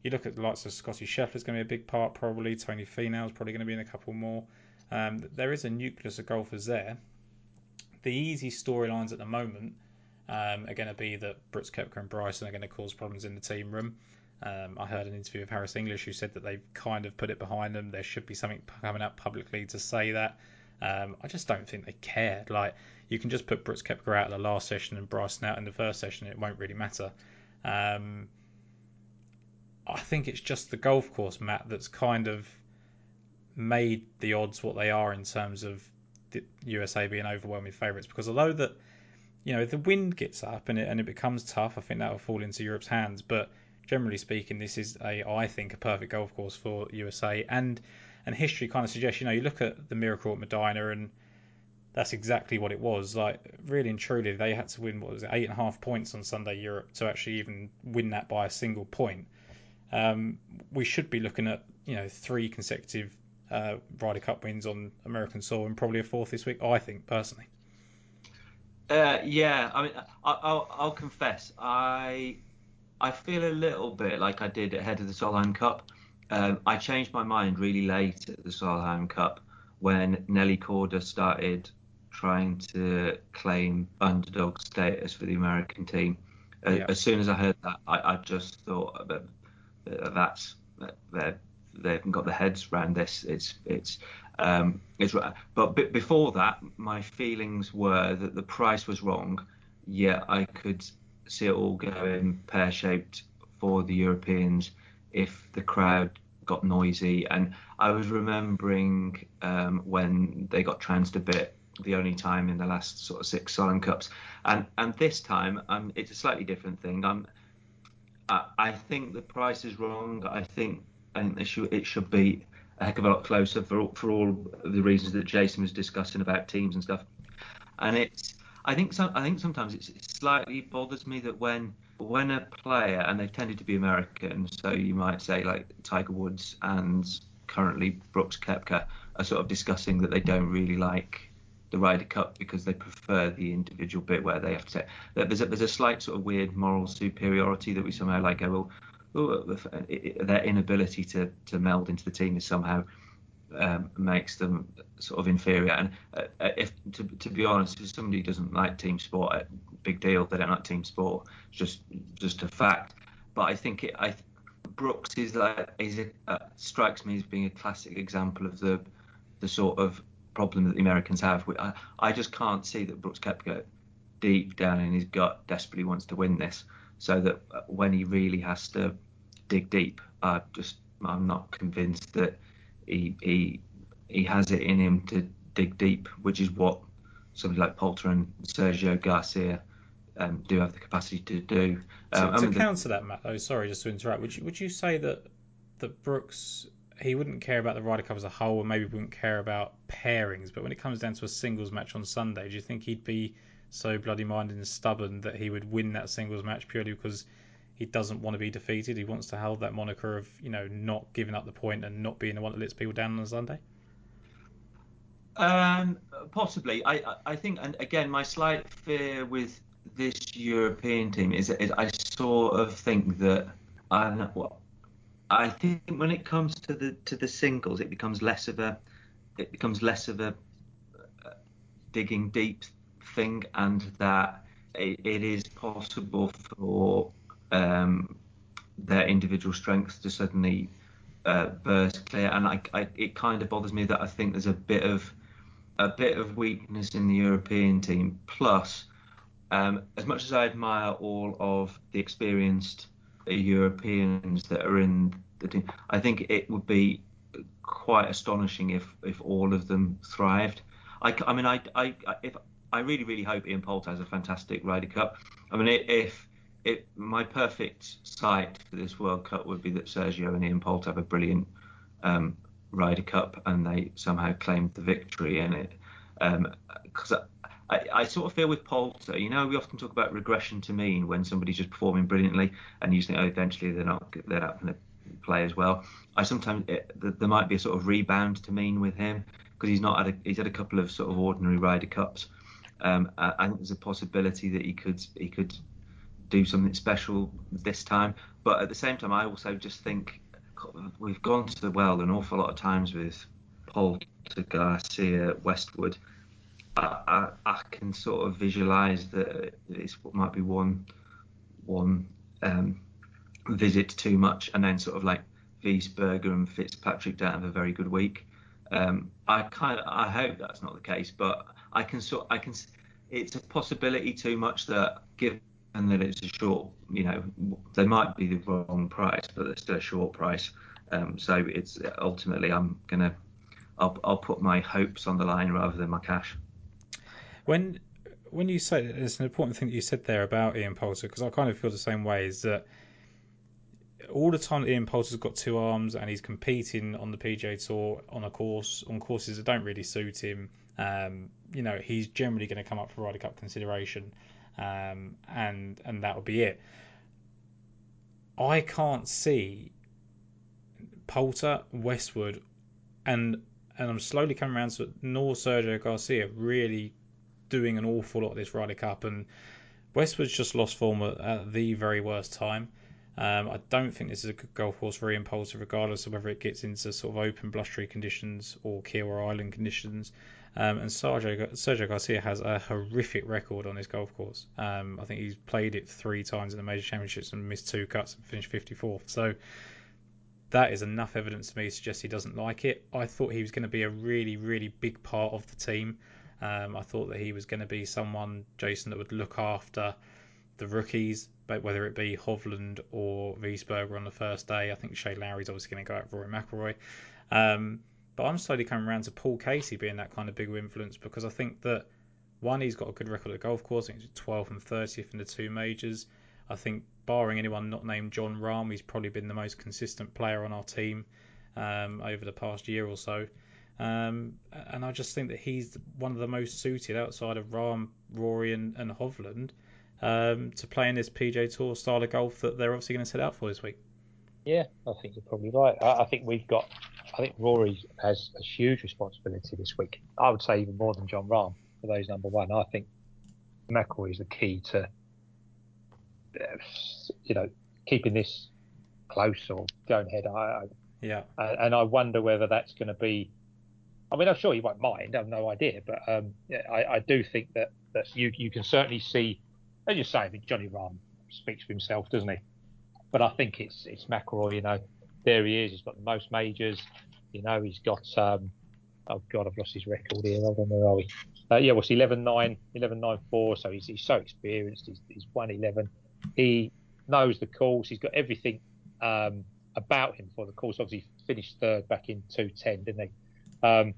you look at the likes of Scotty Scheffler's going to be a big part, probably. Tony Finau's probably going to be in a couple more. Um, there is a nucleus of golfers there. The easy storylines at the moment um, are going to be that Brooks Koepka and Bryson are going to cause problems in the team room. Um, I heard an interview with Harris English who said that they've kind of put it behind them. There should be something coming out publicly to say that. Um, I just don't think they care. Like you can just put Brooks Koepka out in the last session and Bryson out in the first session. It won't really matter. Um, I think it's just the golf course, Matt, that's kind of made the odds what they are in terms of the USA being overwhelming favourites. Because although that, you know, the wind gets up and it and it becomes tough, I think that will fall into Europe's hands. But generally speaking, this is a I think a perfect golf course for USA and and history kind of suggests. You know, you look at the miracle at Medina and that's exactly what it was. Like really and truly, they had to win what was it, eight and a half points on Sunday Europe to actually even win that by a single point um, we should be looking at you know three consecutive uh, Ryder Cup wins on American soil and probably a fourth this week. I think personally. Uh, yeah, I mean, I, will I'll confess, I I feel a little bit like I did ahead of the Solheim Cup. Um, I changed my mind really late at the Solheim Cup when Nelly Korda started trying to claim underdog status for the American team. Uh, yeah. As soon as I heard that, I, I just thought that that's they they haven't got the heads around this. It's it's um, it's but b- before that, my feelings were that the price was wrong. Yet I could see it all going pear shaped for the Europeans if the crowd got noisy. And I was remembering um, when they got trounced a bit the only time in the last sort of six Solheim Cups, and and this time um, it's a slightly different thing. I'm, I, I think the price is wrong. I think I think it should it should be a heck of a lot closer for for all the reasons that Jason was discussing about teams and stuff. And it's I think I think sometimes it slightly bothers me that when when a player and they've tended to be American, so you might say like Tiger Woods and currently Brooks Koepka are sort of discussing that they don't really like the Ryder Cup because they prefer the individual bit where they have to say that there's a, there's a slight sort of weird moral superiority that we somehow like go well, their inability to to meld into the team is somehow um, makes them sort of inferior. And uh, uh if to, to be honest, if somebody doesn't like team sport, uh, big deal. They don't like team sport. It's just just a fact. But I think it, I Brooks is like is a, uh, strikes me as being a classic example of the the sort of problem that the Americans have. I, I just can't see that Brooks Koepka deep down in his gut desperately wants to win this. So that uh, when he really has to dig deep, I just I'm not convinced that he he he has it in him to dig deep, which is what somebody like Poulter and Sergio Garcia um, do have the capacity to do. Um, to, to counter the, that, Matt, though, sorry, just to interrupt, would you would you say that that Brooks he wouldn't care about the Ryder Cup as a whole, and maybe wouldn't care about pairings. But when it comes down to a singles match on Sunday, do you think he'd be so bloody minded and stubborn that he would win that singles match purely because he doesn't want to be defeated? He wants to hold that moniker of you know not giving up the point and not being the one that lets people down on Sunday. Um, possibly. I I think, and again, my slight fear with this European team is, is I sort of think that I know what I think when it comes to the to the singles, it becomes less of a it becomes less of a uh, digging deep thing, and that it, it is possible for um, their individual strengths to suddenly uh, burst clear. And I, I, it kind of bothers me that I think there's a bit of a bit of weakness in the European team. Plus, um, as much as I admire all of the experienced Europeans that are in the team. I think it would be quite astonishing if if all of them thrived. I, I mean, I, I, if I really, really hope Ian Poulter has a fantastic Ryder Cup. I mean, if if my perfect sight for this World Cup would be that Sergio and Ian Poulter have a brilliant um, Ryder Cup and they somehow claim the victory in it. Because um, I, I sort of feel with Poulter, you know, we often talk about regression to mean when somebody's just performing brilliantly, and you think, oh, eventually they're not they're not going to play as well. I sometimes it, there might be a sort of rebound to mean with him because he's not had a, he's had a couple of sort of ordinary Ryder Cups. Um, I, I think there's a possibility that he could he could do something special this time. But at the same time, I also just think we've gone to the well an awful lot of times with Paul to Garcia Westwood I, I, I can sort of visualize that it's what might be one one um, visit too much, and then sort of like Wiesberger and Fitzpatrick don't have a very good week. Um, I kind of I hope that's not the case, but I can sort I can it's a possibility too much that given that it's a short, you know, they might be the wrong price, but they're still a short price. Um, so it's ultimately I'm gonna I'll, I'll put my hopes on the line rather than my cash. When when you say it's an important thing that you said there about Ian Poulter because I kind of feel the same way. Is that all the time Ian Poulter's got two arms and he's competing on the PGA Tour on a course on courses that don't really suit him. Um, you know, he's generally going to come up for Ryder Cup consideration, um, and and that will be it. I can't see Poulter, Westwood, and and I'm slowly coming around to nor Sergio Garcia really doing an awful lot of this Ryder Cup, and Westwood's just lost form at, at the very worst time. Um, I don't think this is a good golf course for Ian Poulter, regardless of whether it gets into sort of open blustery conditions or Kiawah Island conditions. Um, and Sergio, Sergio Garcia has a horrific record on this golf course. Um, I think he's played it three times in the major championships and missed two cuts and finished 54th. So that is enough evidence to me to suggest he doesn't like it. I thought he was going to be a really, really big part of the team. Um, I thought that he was going to be someone, Jason, that would look after the rookies, but whether it be Hovland or Wiesberger on the first day. I think Shane Lowry's obviously going to go out for Rory McIlroy. Um, but I'm slowly coming around to Paul Casey being that kind of bigger influence because I think that one, he's got a good record at golf course. I think he's 12th and 30th in the two majors. I think, barring anyone not named Jon Rahm, he's probably been the most consistent player on our team um, over the past year or so. Um, and I just think that he's one of the most suited outside of Rahm, Rory, and, and Hovland um, to play in this PGA Tour style of golf that they're obviously going to set out for this week. Yeah, I think you're probably right. I, I think we've got, I think Rory has a huge responsibility this week. I would say even more than Jon Rahm for those number one. I think McIlroy is the key to, you know, keeping this close or going ahead. I, yeah, and I wonder whether that's going to be. I mean, I'm sure he won't mind. I have no idea, but um, I, I do think that that you you can certainly see, as you say, I Johnny Rahm speaks for himself, doesn't he? But I think it's it's McIlroy. You know, there he is. He's got the most majors. You know, he's got. Um, oh God, I've lost his record here. Hold on, where are we? Uh, yeah, what's 11 9, 11 9 4. So he's, he's so experienced. He's, he's won 11. He knows the course. He's got everything um, about him for the course. Obviously, finished third back in 210, didn't he? Um,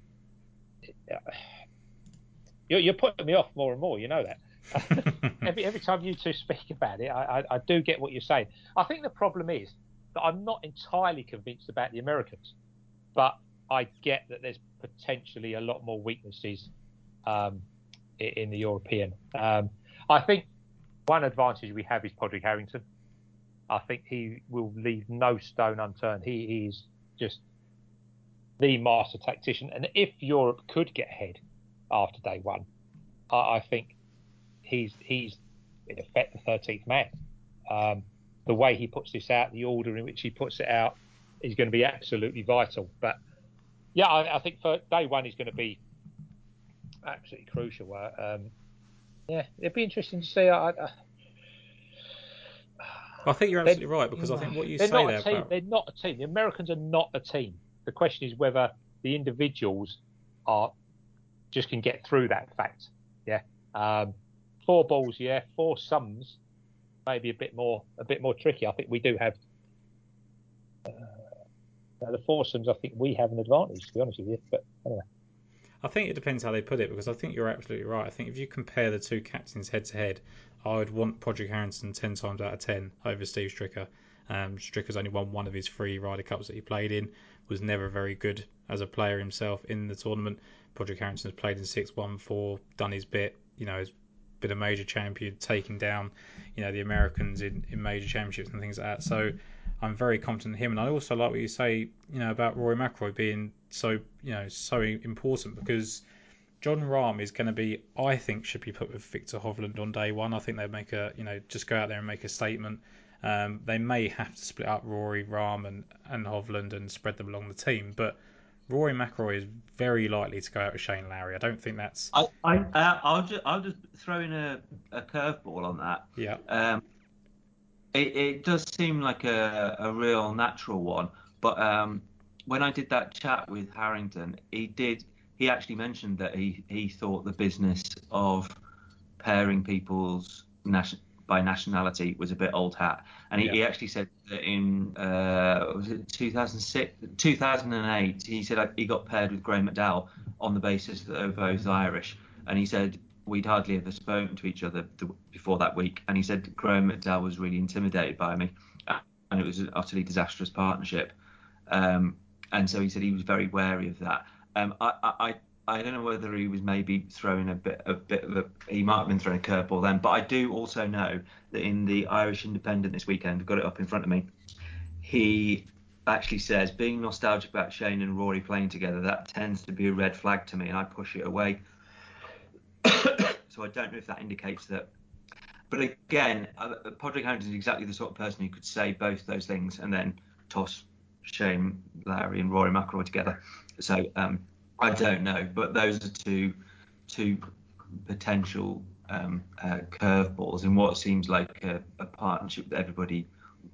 you're, you're, putting me off more and more. You know that. every, every time you two speak about it, I, I, I do get what you're saying. I think the problem is that I'm not entirely convinced about the Americans, but I get that there's potentially a lot more weaknesses um, in the European. Um, I think one advantage we have is Padraig Harrington. I think he will leave no stone unturned. He is just the master tactician. And if Europe could get ahead after day one, I, I think he's he's in effect the 13th man. Um, the way he puts this out, the order in which he puts it out, is going to be absolutely vital. But yeah, I, I think for day one, is going to be absolutely crucial. Uh, um, yeah, it'd be interesting to see. I, I, I think you're absolutely right because I think what you say not there a team. about They're not a team. The Americans are not a team. The question is whether the individuals are just can get through that fact. Yeah, um, four balls, yeah, four sums, maybe a bit more, a bit more tricky. I think we do have uh, the foursomes. I think we have an advantage, to be honest with you. But anyway. I think it depends how they put it because I think you're absolutely right. I think if you compare the two captains head to head, I would want Padraig Harrington 10 times out of 10 over Steve Stricker. Um, Stricker's only won one of his three Ryder Cups that he played in, was never very good as a player himself in the tournament. Padraig Harrington has played in 6 1 4, done his bit, you know, has been a major champion, taking down, you know, the Americans in, in major championships and things like that. So I'm very confident in him. And I also like what you say, you know, about Rory McIlroy being so, you know, so important because Jon Rahm is going to be, I think, should be put with Viktor Hovland on day one. I think they'd make a, you know, just go out there and make a statement. Um, they may have to split up Rory, Rahm, and, and Hovland and spread them along the team, but Rory McIlroy is very likely to go out with Shane Lowry. I don't think that's. I, I uh, I'll just I'll just throw in a, a curveball on that. Yeah. Um, it, it does seem like a, a real natural one, but um, when I did that chat with Harrington, he did he actually mentioned that he he thought the business of pairing people's nation, by nationality was a bit old hat, and he, yeah. he actually said that in uh, was it 2006 2008 he said he got paired with Graham McDowell on the basis that they were both Irish, and he said we'd hardly ever spoken to each other before that week, and he said Graham McDowell was really intimidated by me, and it was an utterly disastrous partnership. Um, and so he said he was very wary of that. Um, I, I, I don't know whether he was maybe throwing a bit, a bit of a, he might have been throwing a curveball then, but I do also know that in the Irish Independent this weekend, I've got it up in front of me, he actually says being nostalgic about Shane and Rory playing together, that tends to be a red flag to me, and I push it away. so I don't know if that indicates that. But again, uh, Padraig Harrington is exactly the sort of person who could say both those things and then toss Shane Lowry, and Rory McIlroy together. So um, I don't know, but those are two two potential um, uh, curveballs in what seems like a, a, partnership that everybody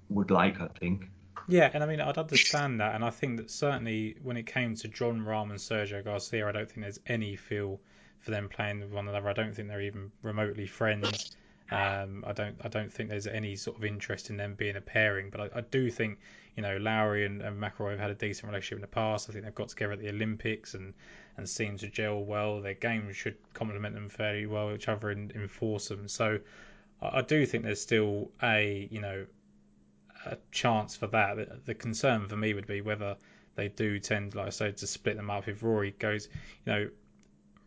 would like. I think. Yeah, and I mean I'd understand that, and I think that certainly when it came to Jon Rahm and Sergio Garcia, I don't think there's any feel for them playing with one another. I don't think they're even remotely friends. Um, I don't I don't think there's any sort of interest in them being a pairing, but I, I do think you know Lowry and, and McIlroy have had a decent relationship in the past. I think they've got together at the Olympics and and seem to gel well. Their games should complement them fairly well each other and enforce them. So I, I do think there's still a you know a chance for that. The, the concern for me would be whether they do tend, like I said, to split them up. If Rory goes, you know,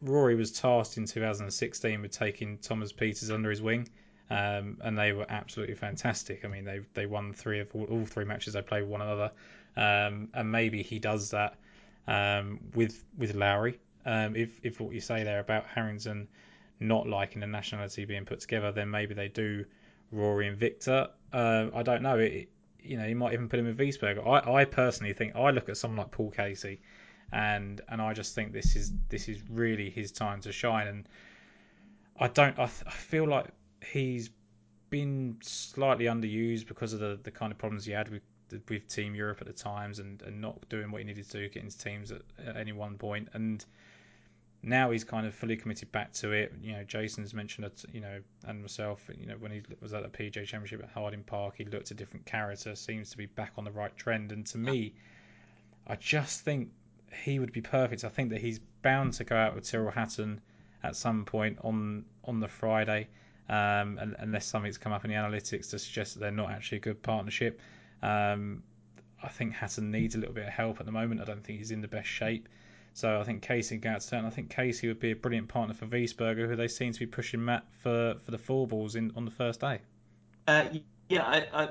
Rory was tasked in 2016 with taking Thomas Pieters under his wing, um, and they were absolutely fantastic. I mean, they they won three of all, all three matches they played with one another, um, and maybe he does that um, with with Lowry. Um, if if what you say there about Harrington not liking the nationality being put together, then maybe they do Rory and Viktor. Uh, I don't know. It, you know, you might even put him with Wiesberger. I, I personally think I look at someone like Paul Casey and and I just think this is this is really his time to shine. And I don't I, I feel like he's been slightly underused because of the, the kind of problems he had with with Team Europe at the times and, and not doing what he needed to getting his teams at, at any one point. And now he's kind of fully committed back to it. You know, Jason's mentioned it, you know, and myself, you know, when he was at the PGA Championship at Harding Park, he looked a different character, seems to be back on the right trend. And to me, I just think he would be perfect. I think that he's bound to go out with Tyrrell Hatton at some point on on the Friday, um, unless something's come up in the analytics to suggest that they're not actually a good partnership. Um, I think Hatton needs a little bit of help at the moment. I don't think he's in the best shape. So I think Casey can out turn. I think Casey would be a brilliant partner for Wiesberger, who they seem to be pushing Matt for, for the four balls in on the first day. Uh, yeah, I, I,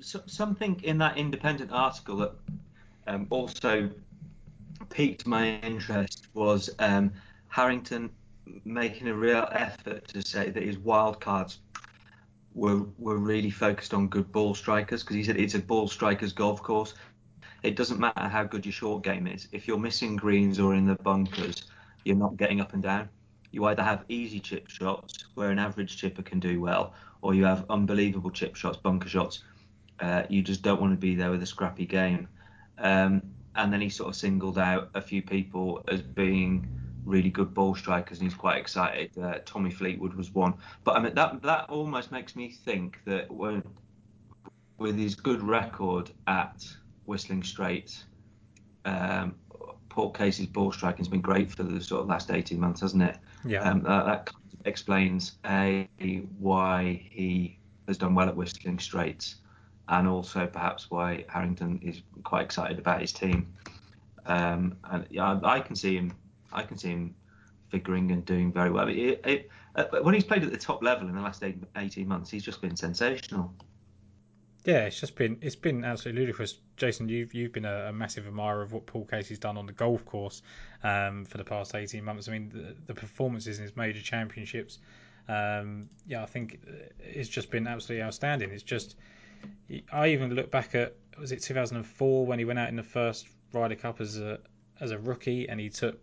so, something in that independent article that um, also piqued my interest was um, Harrington making a real effort to say that his wildcards were were really focused on good ball strikers because he said it's a ball strikers golf course. It doesn't matter how good your short game is. If you're missing greens or in the bunkers, you're not getting up and down. You either have easy chip shots where an average chipper can do well, or you have unbelievable chip shots, bunker shots. Uh, you just don't want to be there with a scrappy game. Um, and then he sort of singled out a few people as being really good ball strikers, and he's quite excited. Uh, Tommy Fleetwood was one, but I mean that that almost makes me think that when, with his good record at Whistling Straits, um, Paul Casey's ball striking has been great for the sort of last 18 months, hasn't it? Yeah. Um, that, that explains a why he has done well at Whistling Straits and also perhaps why Harrington is quite excited about his team. Um, and yeah, I can see him. I can see him figuring and doing very well. It, it, uh, when he's played at the top level in the last 18 months, he's just been sensational. Yeah, it's just been it's been absolutely ludicrous. Jason, you've you've been a, a massive admirer of what Paul Casey's done on the golf course um, for the past 18 months. I mean, the, the performances in his major championships, um, yeah, I think it's just been absolutely outstanding. It's just I even look back at was it 2004 when he went out in the first Ryder Cup as a as a rookie and he took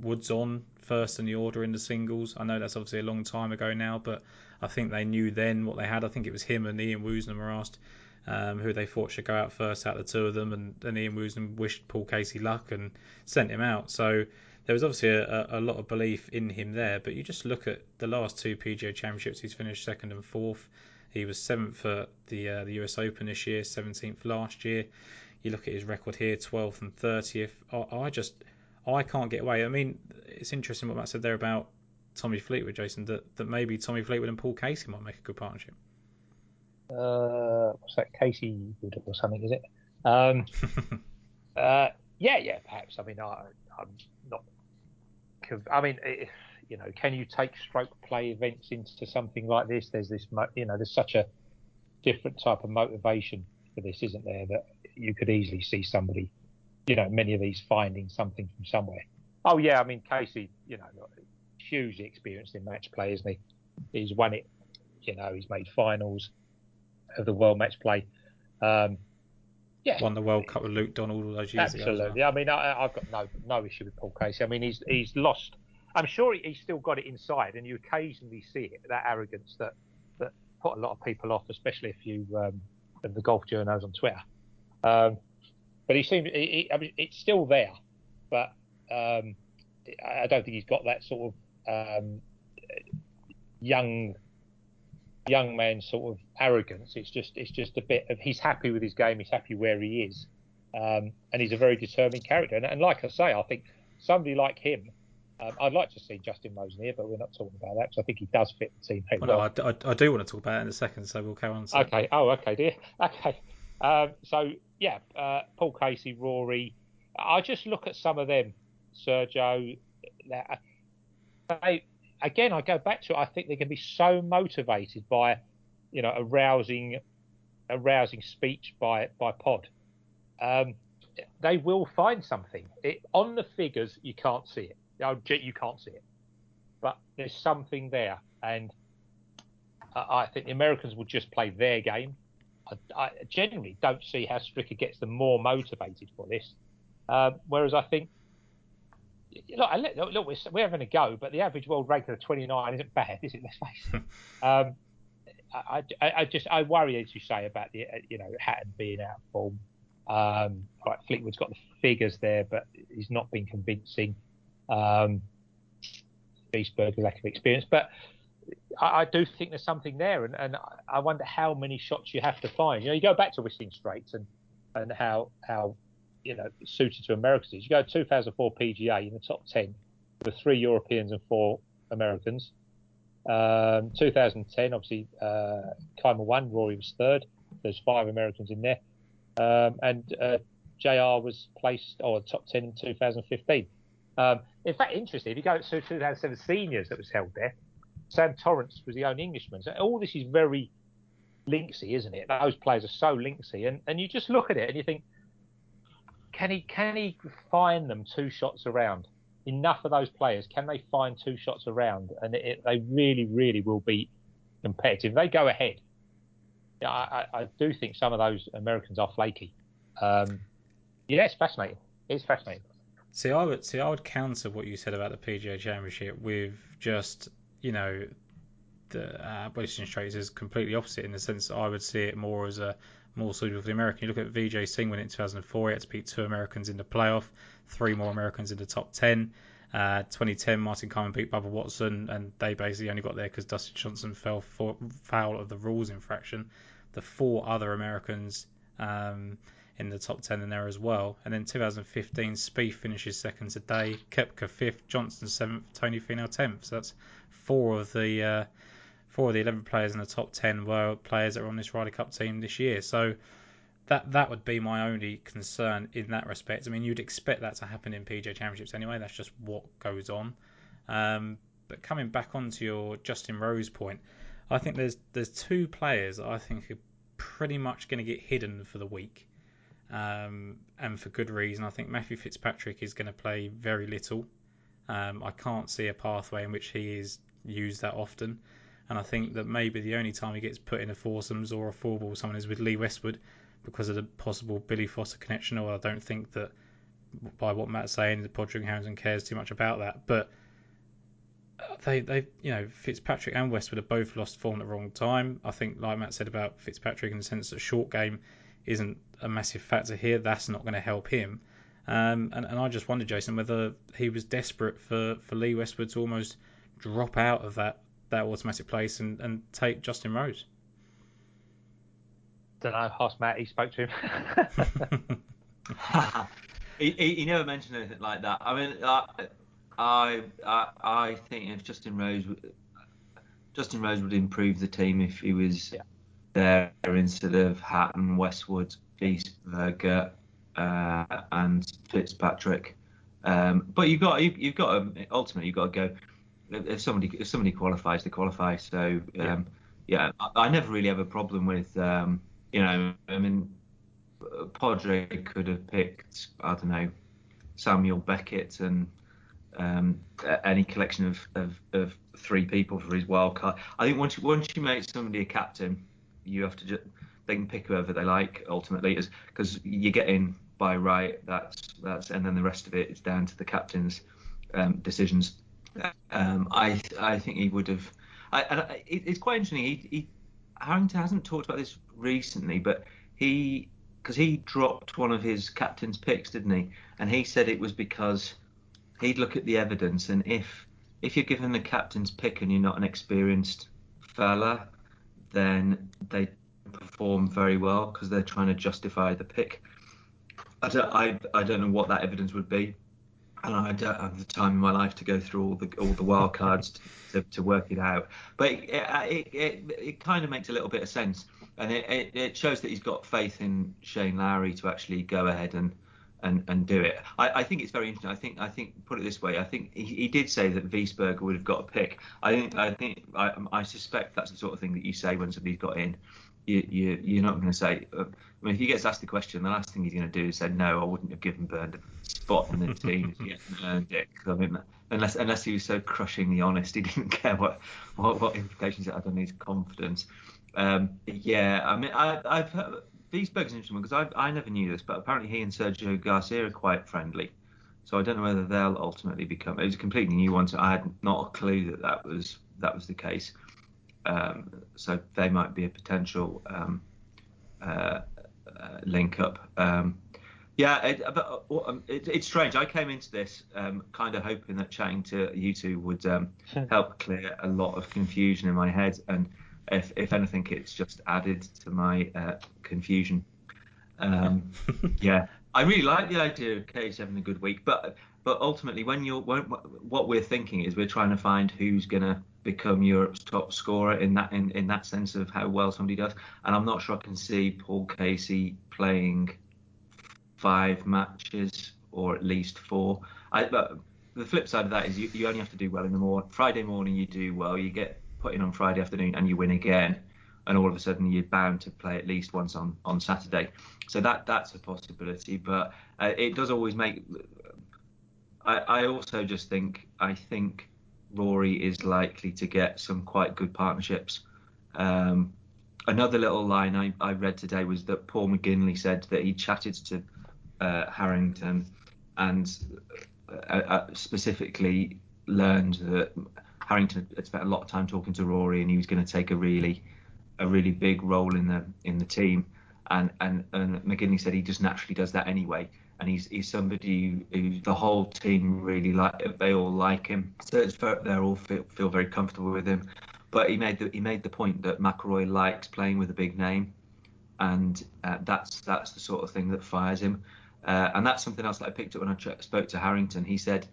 Woods on first in the order in the singles. I know that's obviously a long time ago now, but I think they knew then what they had. I think it was him and Ian Woosnam were asked um, who they thought should go out first out of the two of them, and, and Ian Woosnam wished Paul Casey luck and sent him out. So there was obviously a, a, lot of belief in him there. But you just look at the last two PGA Championships, he's finished second and fourth. He was seventh at the uh, the US Open this year, 17th last year. You look at his record here, 12th and 30th. I, I just I can't get away. I mean, it's interesting what Matt said there about Tommy Fleetwood, Jason. That that maybe Tommy Fleetwood and Paul Casey might make a good partnership. Uh, what's that? Casey Wood or something, is it? Um, uh, yeah, yeah, perhaps. I mean, I, I'm not. I mean, it, you know, can you take stroke play events into something like this? There's this, you know, there's such a different type of motivation for this, isn't there? That you could easily see somebody, you know, many of these finding something from somewhere. Oh yeah, I mean Casey, you know, hugely experienced in match play, isn't he? He's won it, you know, he's made finals of the World Match Play. Um, yeah, won the World Cup with Luke Donald all those years Absolutely. ago. Absolutely. I mean, I, have got no no issue with Paul Casey. I mean, he's he's lost I'm sure he's still got it inside, and you occasionally see it that arrogance that that put a lot of people off, especially if you um, the golf journos on Twitter. Um, but he seems, he, he, I mean, it's still there, but um, I don't think he's got that sort of um, young young man sort of arrogance. It's just it's just a bit of he's happy with his game. He's happy where he is, um, and he's a very determined character. And, and, like I say, I think somebody like him. Um, I'd like to see Justin Rose here, but we're not talking about that because I think he does fit the team. Well, well. No, I, I, I, do want to talk about it in a second, so we'll carry on. Okay. Oh, okay, dear. Okay. Um, so yeah, uh, Paul Casey, Rory. I just look at some of them, Sergio. They, again, I go back to it. I think they can be so motivated by, you know, a rousing, a rousing speech by by Pod. Um, they will find something it, on the figures. You can't see it. You can't see it, but there's something there, and I, I think the Americans will just play their game. I, I generally don't see how Stricker gets them more motivated for this. Um, whereas I think look, look, look we're, we're, having a go, but the average world ranking of 29 isn't bad, is it? Let's face it. um, I, I, I, just I worry, as you say, about the you know Hatton being out of form. Um, right, Fleetwood's got the figures there, but he's not been convincing. Um, lack of experience, but I, I, do think there's something there, and, and I wonder how many shots you have to find. You know, you go back to Whistling Straits and and how how you know suited to Americans is. You go 2004 PGA in the top 10 with three Europeans and four Americans. Um, 2010, obviously, uh, Kaymer won, Rory was third. There's five Americans in there. Um, and uh, JR was placed, oh, top 10 in 2015. Um, in fact, interesting, if you go to 2007 seniors that was held there, Sam Torrance was the only Englishman. So all this is very linksy, isn't it? Those players are so linksy. And, and you just look at it and you think, can he can he find them two shots around? Enough of those players can they find two shots around, and it, it, they really really will be competitive. They go ahead. Yeah, I, I, do think some of those Americans are flaky. Um, yeah, it's fascinating. It's fascinating. See, I would see. I would counter what you said about the PGA Championship with just you know the uh, Whistling Straits is completely opposite in the sense that I would see it more as a more suitable for the American. You look at Vijay Singh when in 2004, he had to beat two Americans in the playoff, three more Americans in the top 10. Uh, 2010, Martin Kaymer beat Bubba Watson, and they basically only got there because Dustin Johnson fell for, foul of the rules infraction. The four other Americans um, in the top 10 in there as well. And then 2015, Spieth finishes second today, Koepka fifth, Johnson seventh, Tony Finau tenth. So that's four of the uh, four of the 11 players in the top 10 were players that were on this Ryder Cup team this year. So that that would be my only concern in that respect. I mean, you'd expect that to happen in PGA Championships anyway. That's just what goes on. Um, but coming back onto your Justin Rose point, I think there's there's two players I think are pretty much going to get hidden for the week, um, and for good reason. I think Matthew Fitzpatrick is going to play very little. Um, I can't see a pathway in which he is used that often. And I think that maybe the only time he gets put in a foursomes or a four ball someone is with Lee Westwood because of the possible Billy Foster connection. Or I don't think that by what Matt's saying, the Poddringhounds cares too much about that. But they, they, you know, Fitzpatrick and Westwood have both lost form at the wrong time. I think, like Matt said about Fitzpatrick, in the sense that short game isn't a massive factor here. That's not going to help him. Um, and, and I just wonder, Jason, whether he was desperate for, for Lee Westwood to almost drop out of that that automatic place and, and take Justin Rose? Don't know. Ask Matt. He spoke to him. he, he, he, never mentioned anything like that. I mean, I I I think if Justin Rose Justin Rose would improve the team if he was yeah. There instead of Hatton, Westwood, Wiesberger, uh, and Fitzpatrick. Um, but you've got you, have got to, ultimately you've got to go if somebody if somebody qualifies, they qualify. So um, yeah, yeah I, I, never really have a problem with um, you know. I mean, Padraig could have picked I don't know Samuel Beckett and um, any collection of, of, of, three people for his wild card. I think once you, once you make somebody a captain, you have to just they can pick whoever they like ultimately, because you get in by right. That's that's and then the rest of it is down to the captain's um, decisions. Um, I I think he would have. I, I, it's quite interesting. He, he Harrington hasn't talked about this recently, but he because he dropped one of his captain's picks, didn't he? And he said it was because he'd look at the evidence, and if if you're given the captain's pick and you're not an experienced fella, then they perform very well because they're trying to justify the pick. I don't, I, I don't know what that evidence would be, and I don't have the time in my life to go through all the all the wild cards to, to, work it out. But it, it, it, it, kind of makes a little bit of sense, and it, it, shows that he's got faith in Shane Lowry to actually go ahead and and, and do it. I, I think it's very interesting. I think I think put it this way. I think he, he did say that Wiesberger would have got a pick. I think I think I, I suspect that's the sort of thing that you say when somebody's got in you, you you're not going to say. Uh, I mean, if he gets asked the question, the last thing he's going to do is say, "No, I wouldn't have given Bernd a spot in the team if he hadn't earned it." I mean, unless unless he was so crushingly honest, he didn't care what what, what implications it had on his confidence. Um, yeah, I mean, I, I've heard, Wiesberg's an interesting one because I I never knew this, but apparently he and Sergio Garcia are quite friendly. So I don't know whether they'll ultimately become. It was a completely new one, so I had not a clue that that was that was the case. Um, so they might be a potential um, uh, uh, link up. Um, yeah, it, but, uh, um, it, it's strange. I came into this um, kind of hoping that chatting to you two would um, help clear a lot of confusion in my head, and if, if anything, it's just added to my uh, confusion. Um, yeah, I really like the idea of Case having a good week, but but ultimately, when you're when, what we're thinking is we're trying to find who's gonna become Europe's top scorer in that in, in that sense of how well somebody does. And I'm not sure I can see Paul Casey playing five matches or at least four. I, but the flip side of that is you, you only have to do well in the morning. Friday morning you do well, you get put in on Friday afternoon and you win again, and all of a sudden you're bound to play at least once on, on Saturday. So that that's a possibility, but uh, it does always make. I, I also just think I think Rory is likely to get some quite good partnerships. Um, another little line I, I, read today was that Paul McGinley said that he chatted to uh, Harrington and uh, uh, specifically learned that Harrington had spent a lot of time talking to Rory and he was going to take a really a really big role in the in the team. And, and and McGinley said he just naturally does that anyway and he's he's somebody who the whole team really like. They all like him, so it's very, they all feel, feel very comfortable with him. But he made the he made the point that McIlroy likes playing with a big name, and uh, that's that's the sort of thing that fires him. Uh, and that's something else that I picked up when I spoke to Harrington. He said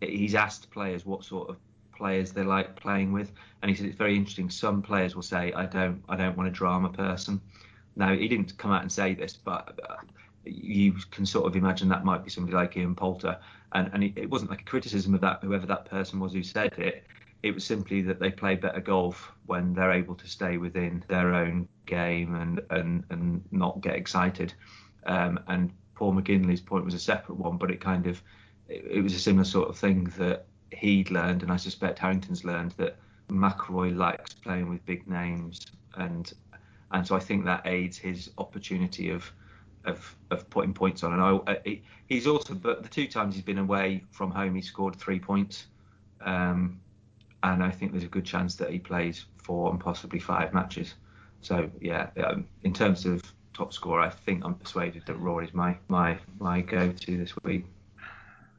he's asked players what sort of players they like playing with, and he said it's very interesting. Some players will say, "I don't, I don't want a drama person." Now he didn't come out and say this, but uh, you can sort of imagine that might be somebody like Ian Poulter. And, and it, wasn't like a criticism of that, whoever that person was who said it. It was simply that they play better golf when they're able to stay within their own game and, and, and not get excited. Um, and Paul McGinley's point was a separate one, but it kind of it, it was a similar sort of thing that he'd learned, and I suspect Harrington's learned that McIlroy likes playing with big names, and and so I think that aids his opportunity of of, of putting points on. And I, uh, he's also, but the two times he's been away from home, he scored three points. Um, and I think there's a good chance that he plays four and possibly five matches. So yeah, um, in terms of top scorer, I think I'm persuaded that Rory's my my my go-to this week.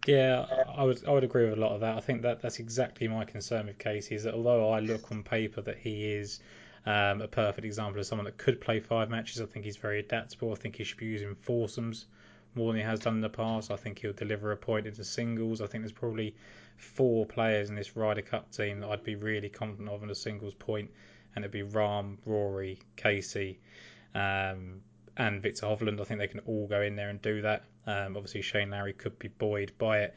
Yeah, I would I would agree with a lot of that. I think that that's exactly my concern with Casey is that although I look on paper that he is um, a perfect example of someone that could play five matches. I think he's very adaptable. I think he should be using foursomes more than he has done in the past. I think he'll deliver a point into singles. I think there's probably four players in this Ryder Cup team that I'd be really confident of in a singles point, and it'd be Rahm, Rory, Casey, um, and Viktor Hovland. I think they can all go in there and do that. Um, obviously, Shane Lowry could be buoyed by it.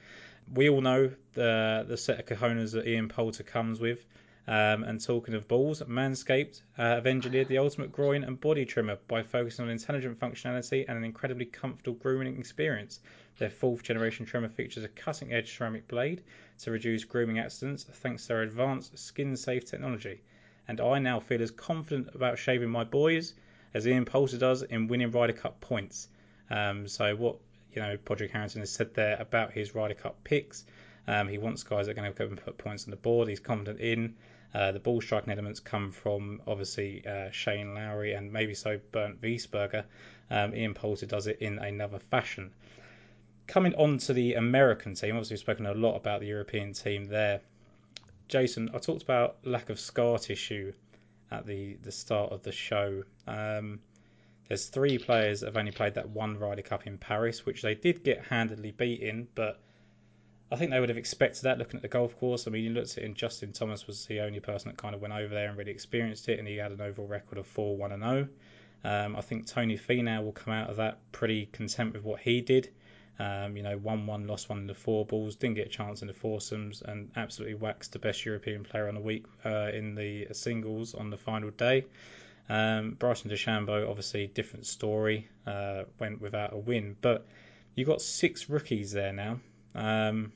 We all know the the set of cojones that Ian Poulter comes with. Um, and talking of balls, Manscaped uh, have engineered the ultimate groin and body trimmer by focusing on intelligent functionality and an incredibly comfortable grooming experience. Their fourth generation trimmer features a cutting edge ceramic blade to reduce grooming accidents thanks to their advanced skin safe technology. And I now feel as confident about shaving my boys as Ian Poulter does in winning Ryder Cup points. Um, so, what you know, Padraig Harrington has said there about his Ryder Cup picks. Um, he wants guys that are going to go and put points on the board. He's confident in. Uh, the ball striking elements come from obviously uh, Shane Lowry and maybe so Bernd Wiesberger. Um, Ian Poulter does it in another fashion. Coming on to the American team, obviously we've spoken a lot about the European team there. Jason, I talked about lack of scar tissue at the, the start of the show. Um, there's three players that have only played that one Ryder Cup in Paris, which they did get handedly beaten, but I think they would have expected that looking at the golf course. I mean, you looked at it, and Justin Thomas was the only person that kind of went over there and really experienced it, and he had an overall record of 4 1 0. Um, I think Tony Finau will come out of that pretty content with what he did. Um, you know, 1 1, lost one in the four balls, didn't get a chance in the foursomes, and absolutely waxed the best European player on the week uh, in the singles on the final day. Um, Bryson DeChambeau, obviously, different story, uh, went without a win, but you've got six rookies there now. Um,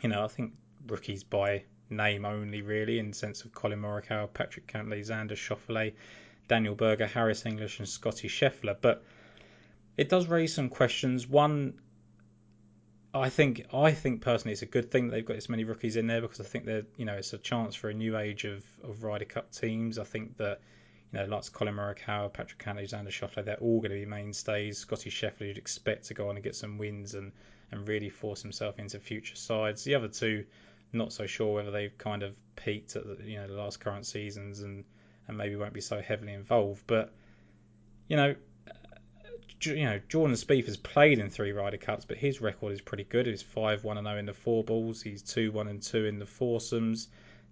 you know, I think rookies by name only, really, in the sense of Collin Morikawa, Patrick Cantlay, Xander Schauffele, Daniel Berger, Harris English, and Scotty Scheffler. But it does raise some questions. One, I think, I think personally, it's a good thing that they've got this many rookies in there because I think that you know it's a chance for a new age of of Ryder Cup teams. I think that you know, lots of Collin Morikawa, Patrick Cantlay, Xander Schauffele, they're all going to be mainstays. Scottie Scheffler, you'd expect to go on and get some wins and and really force himself into future sides. The other two, not so sure whether they've kind of peaked at the, you know the last current seasons and and maybe won't be so heavily involved. But you know, uh, you know Jordan Spieth has played in three Ryder Cups, but his record is pretty good. He's five one and zero oh in the four balls. He's two one and two in the foursomes.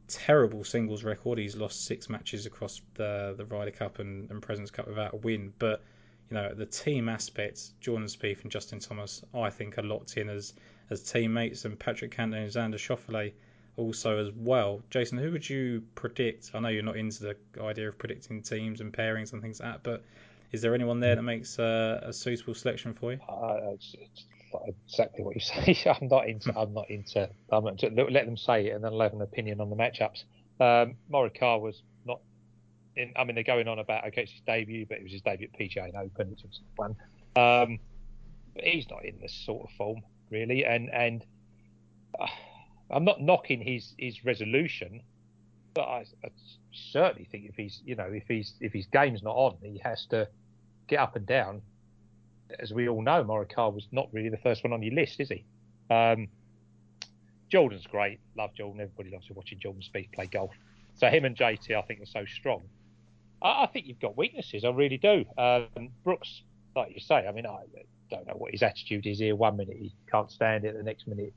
Terrible singles record. He's lost six matches across the the Ryder Cup and, and Presidents Cup without a win, but you know, the team aspects, Jordan Spieth and Justin Thomas, I think, are locked in as as teammates, and Patrick Cantlay and Xander Schauffele also as well. Jason, who would you predict? I know you're not into the idea of predicting teams and pairings and things like that, but is there anyone there that makes a suitable selection for you? Uh, it's, it's exactly what you say. I'm not into. I'm not into. I'm not into, let them say it and then I'll have an opinion on the matchups. Um, Morikawa was not in, I mean, they're going on about okay, it's his debut, but it was his debut at PGA Open, which was fun. Um, but he's not in this sort of form really, and and uh, I'm not knocking his his resolution, but I, I, certainly think if he's you know if he's if his game's not on, he has to get up and down. As we all know, Morikawa was not really the first one on your list, is he? Um, Jordan's great. Love Jordan. Everybody loves watching Jordan Spieth play golf. So him and JT, I think, are so strong. I, I think you've got weaknesses. I really do. Um, Brooks, like you say, I mean, I don't know what his attitude is here. One minute he can't stand it, the next minute,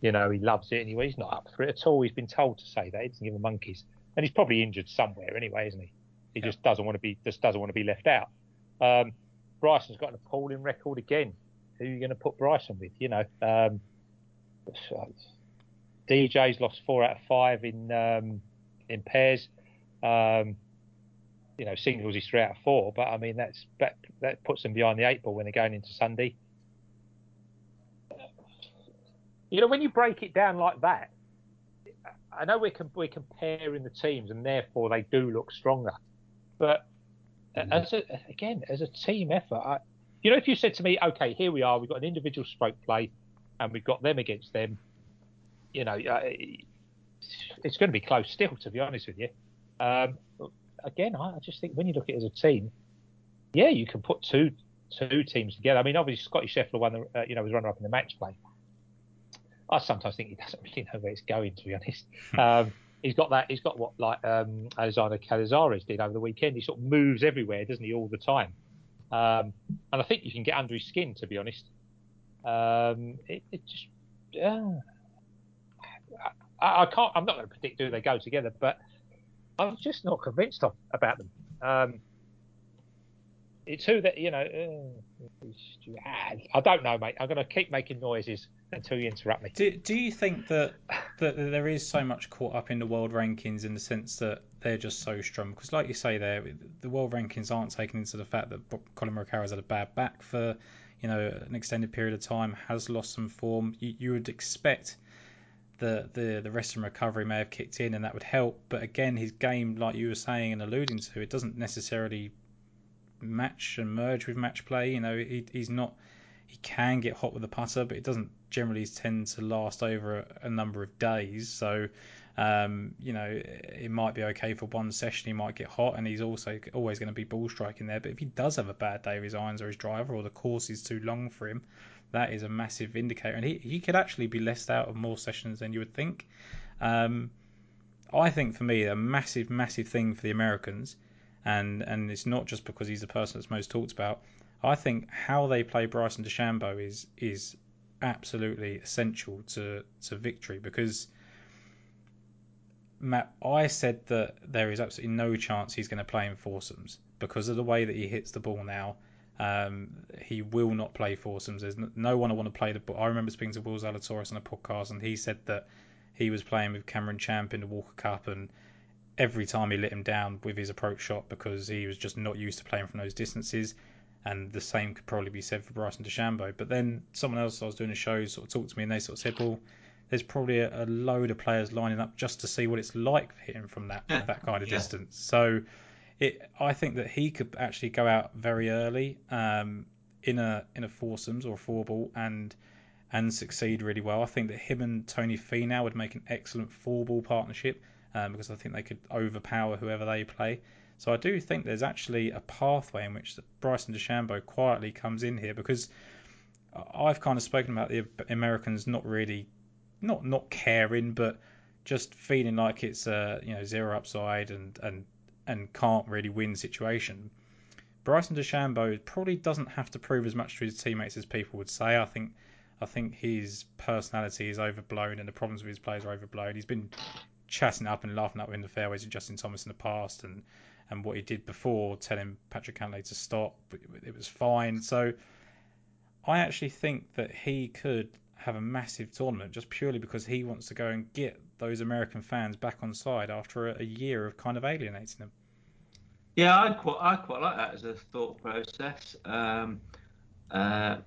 you know, he loves it anyway. He's not up for it at all. He's been told to say that. He doesn't give a monkeys, and he's probably injured somewhere anyway, isn't he? He yeah. just doesn't want to be just doesn't want to be left out. Um, Bryson's got an appalling record again. Who are you going to put Bryson with? You know, um, DJ's lost four out of five in um, in pairs. Um, you know, singles is three out of four, but I mean that's that, that puts them behind the eight ball when they're going into Sunday. You know, when you break it down like that, I know we're we're comparing the teams and therefore they do look stronger, but. As a, again as a team effort, I, you know, if you said to me, okay, here we are, we've got an individual stroke play, and we've got them against them, you know, it's going to be close still, to be honest with you. Um, again, I just think when you look at it as a team, yeah, you can put two two teams together. I mean, obviously Scottie Scheffler won the, uh, you know, was runner up in the match play. I sometimes think he doesn't really know where it's going, to be honest. Hmm. um, he's got that. He's got what like um, Alexander Cañizares did over the weekend. He sort of moves everywhere, doesn't he, all the time? Um, and I think you can get under his skin, to be honest. Um, it, it, just, uh, I, I, can't. I'm not going to predict who they go together, but I'm just not convinced of, about them. Um, it's who that you know. Uh, I don't know, mate. I'm going to keep making noises until you interrupt me. Do, do you think that that there is so much caught up in the world rankings in the sense that they're just so strong? Because, like you say, there the world rankings aren't taken into the fact that Collin Morikawa has had a bad back for you know an extended period of time, has lost some form. You, you would expect the, the, the rest and recovery may have kicked in and that would help. But again, his game, like you were saying and alluding to, it doesn't necessarily match and merge with match play. You know, he, he's not. He can get hot with the putter, but it doesn't generally tend to last over a, a number of days. So, um, you know, it might be okay for one session. He might get hot, and he's also always going to be ball striking there. But if he does have a bad day with his irons or his driver, or the course is too long for him, that is a massive indicator. And he, he could actually be left out of more sessions than you would think. Um, I think for me a massive, massive thing for the Americans, and and it's not just because he's the person that's most talked about. I think how they play Bryson DeChambeau is is absolutely essential to to victory because Matt, I said that there is absolutely no chance he's going to play in foursomes because of the way that he hits the ball now. Um, he will not play foursomes. There's no one I want to play the ball. I remember speaking to Will Zalatoris on a podcast, and he said that he was playing with Cameron Champ in the Walker Cup, and every time he let him down with his approach shot because he was just not used to playing from those distances. And the same could probably be said for Bryson DeChambeau. But then someone else I was doing a show sort of talked to me, and they sort of said, well there's probably a, a, load of players lining up just to see what it's like him from that that kind of yeah. distance. So, it I think that he could actually go out very early um, in a in a foursomes or a four ball and and succeed really well. I think that him and Tony Finau would make an excellent four ball partnership um, because I think they could overpower whoever they play. So I do think there's actually a pathway in which Bryson DeChambeau quietly comes in here because I've kind of spoken about the Americans not really not not caring, but just feeling like it's a you know zero upside and and and can't really win situation. Bryson DeChambeau probably doesn't have to prove as much to his teammates as people would say. I think I think his personality is overblown and the problems with his players are overblown. He's been chatting up and laughing up in the fairways with Justin Thomas in the past and and what he did before telling Patrick Cantlay to stop, it was fine. So I actually think that he could have a massive tournament just purely because he wants to go and get those American fans back on side after a, a year of kind of alienating them. Yeah, I quite I quite like that as a thought process. Um, uh,